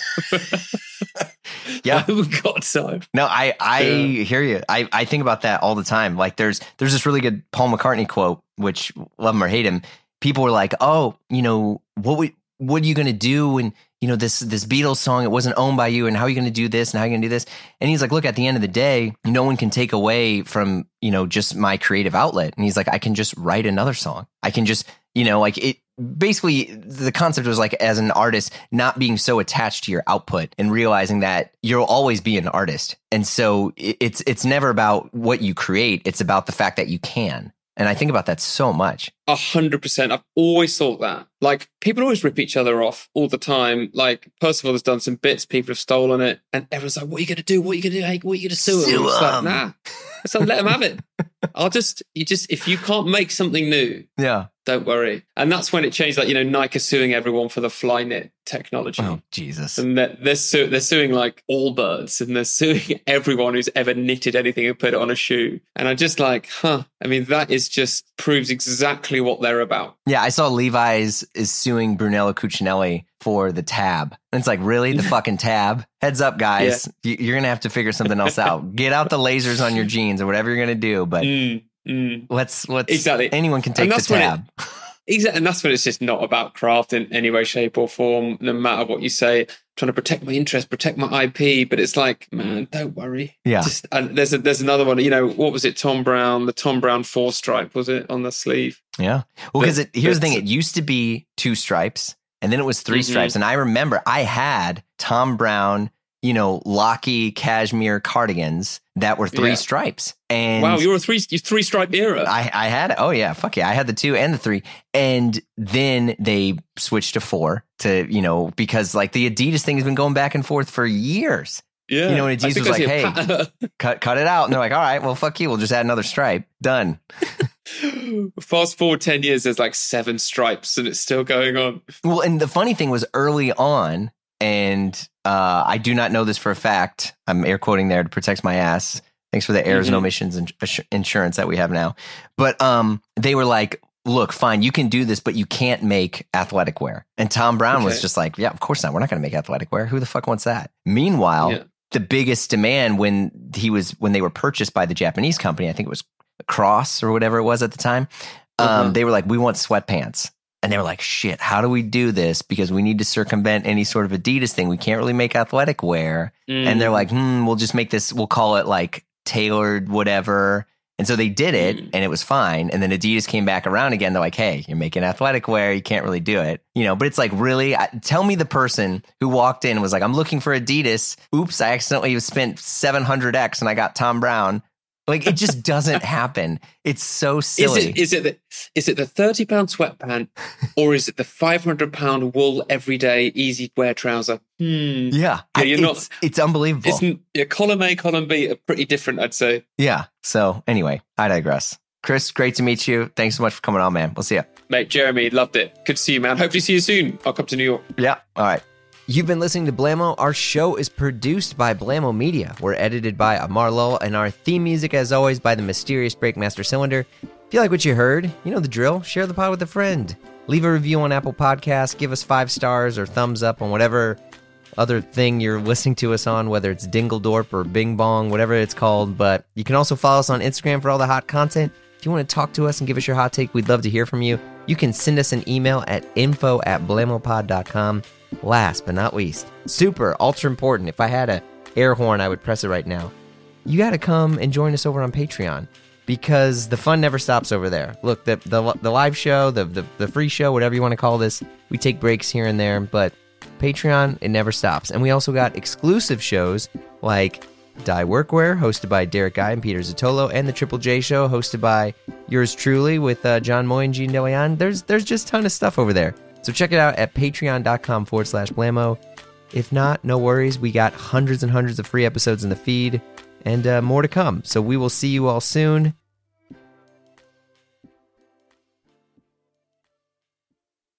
yeah. We've got so no i i yeah. hear you. I i think about that all the time. Like there's there's this really good paul mccartney quote which love him or hate him people were like oh you know what we what are you going to do and you know this this Beatles song it wasn't owned by you and how are you going to do this and how are you going to do this? And he's like look at the end of the day no one can take away from you know just my creative outlet. And he's like I can just write another song. I can just you know like it basically the concept was like as an artist not being so attached to your output and realizing that you'll always be an artist and so it's it's never about what you create it's about the fact that you can and I think about that so much. A hundred percent. I've always thought that. Like people always rip each other off all the time. Like Percival has done some bits, people have stolen it, and everyone's like, "What are you going to do? What are you going to do? Hey, what are you going to sue, sue him?" Like, nah. Um. So let them have it. I'll just you just if you can't make something new, yeah, don't worry. And that's when it changed. Like you know, Nike suing everyone for the Flyknit technology. Oh Jesus! And they're they're, su- they're suing like Allbirds, and they're suing everyone who's ever knitted anything and put it on a shoe. And I'm just like, huh. I mean, that is just proves exactly what they're about. Yeah, I saw Levi's is suing Brunello Cucinelli for the tab. And it's like, really? The fucking tab? Heads up, guys. Yeah. You're going to have to figure something else out. Get out the lasers on your jeans or whatever you're going to do. But mm, mm. let's, let's, exactly. Anyone can take the tab. Exactly, and that's when it's just not about craft in any way, shape, or form. No matter what you say, trying to protect my interest, protect my IP. But it's like, man, don't worry. Yeah. Just, and there's a, there's another one. You know, what was it? Thom Browne, the Thom Browne four stripe was it on the sleeve? Yeah. Well, because here's the thing: it used to be two stripes, and then it was 3 Mhm. stripes. And I remember I had Thom Browne, you know, Locky cashmere cardigans that were three Yeah. stripes. And wow, you're a three you three stripe era. I, I had oh yeah fuck yeah I had the two and the three and then they switched to four to you know because like the Adidas thing has been going back and forth for years yeah, you know, when Adidas was like, hey, cut cut it out and they're like all right well fuck you we'll just add another stripe done Fast forward 10 years, there's like seven stripes and it's still going on. well and the funny thing was early on and uh, I do not know this for a fact I'm air quoting there to protect my ass thanks for the errors and Mhm. omissions ins- insurance that we have now but um they were like look fine you can do this but you can't make athletic wear and Thom Browne was just like yeah of course not we're not going to make athletic wear who the fuck wants that meanwhile Yeah. the biggest demand when he was when they were purchased by the japanese company i think it was cross or whatever it was at the time um, Uh-huh. they were like we want sweatpants and they were like shit how do we do this because we need to circumvent any sort of adidas thing we can't really make athletic wear and they're Mm. like, hmm, we'll just make this, we'll call it like tailored whatever. And so they did it Mm. and it was fine. And then Adidas came back around again. They're like, hey, you're making athletic wear. You can't really do it. You know, but it's like, really? I, tell me the person who walked in and was like, I'm looking for Adidas. Oops, I accidentally spent 700X and I got Thom Browne. Like, it just doesn't happen. It's so silly. Is it is it the is it the thirty pound sweatpant or is it the five hundred pound wool everyday easy wear trouser? Hmm. yeah. Yeah, you're it's, not- it's unbelievable. Yeah, column A, column B are pretty different, I'd say. yeah. So, anyway, I digress. Chris, great to meet you. Thanks so much for coming on, man. We'll see you. Mate, Jeremy, loved it. Good to see you, man. Hopefully see you soon. I'll come to New York. Yeah. All right. You've been listening to Blamo. Our show is produced by Blamo Media. We're edited by Amar Lowell, and our theme music, as always, by the mysterious Breakmaster Cylinder. If you like what you heard, you know the drill. Share the pod with a friend. Leave a review on Apple Podcasts. Give us five stars or thumbs up on whatever other thing you're listening to us on, whether it's Dingledorp or Bing Bong, whatever it's called. But you can also follow us on Instagram for all the hot content. If you want to talk to us and give us your hot take, we'd love to hear from you. You can send us an email at info at blamopod.com. Last but not least, super ultra important. If I had a air horn, I would press it right now. You got to come and join us over on Patreon because the fun never stops over there. Look, the the, the live show, the, the the free show, whatever you want to call this, we take breaks here and there, but Patreon it never stops. And we also got exclusive shows like Die Workwear, hosted by Derek Guy and Peter Zottolo, and the Triple J Show, hosted by yours truly with uh, Jon Moy and Jian DeLeon. There's there's just a ton of stuff over there. So check it out at patreon.com forward slash blamo. If not, no worries. We got hundreds and hundreds of free episodes in the feed and uh, more to come. So we will see you all soon.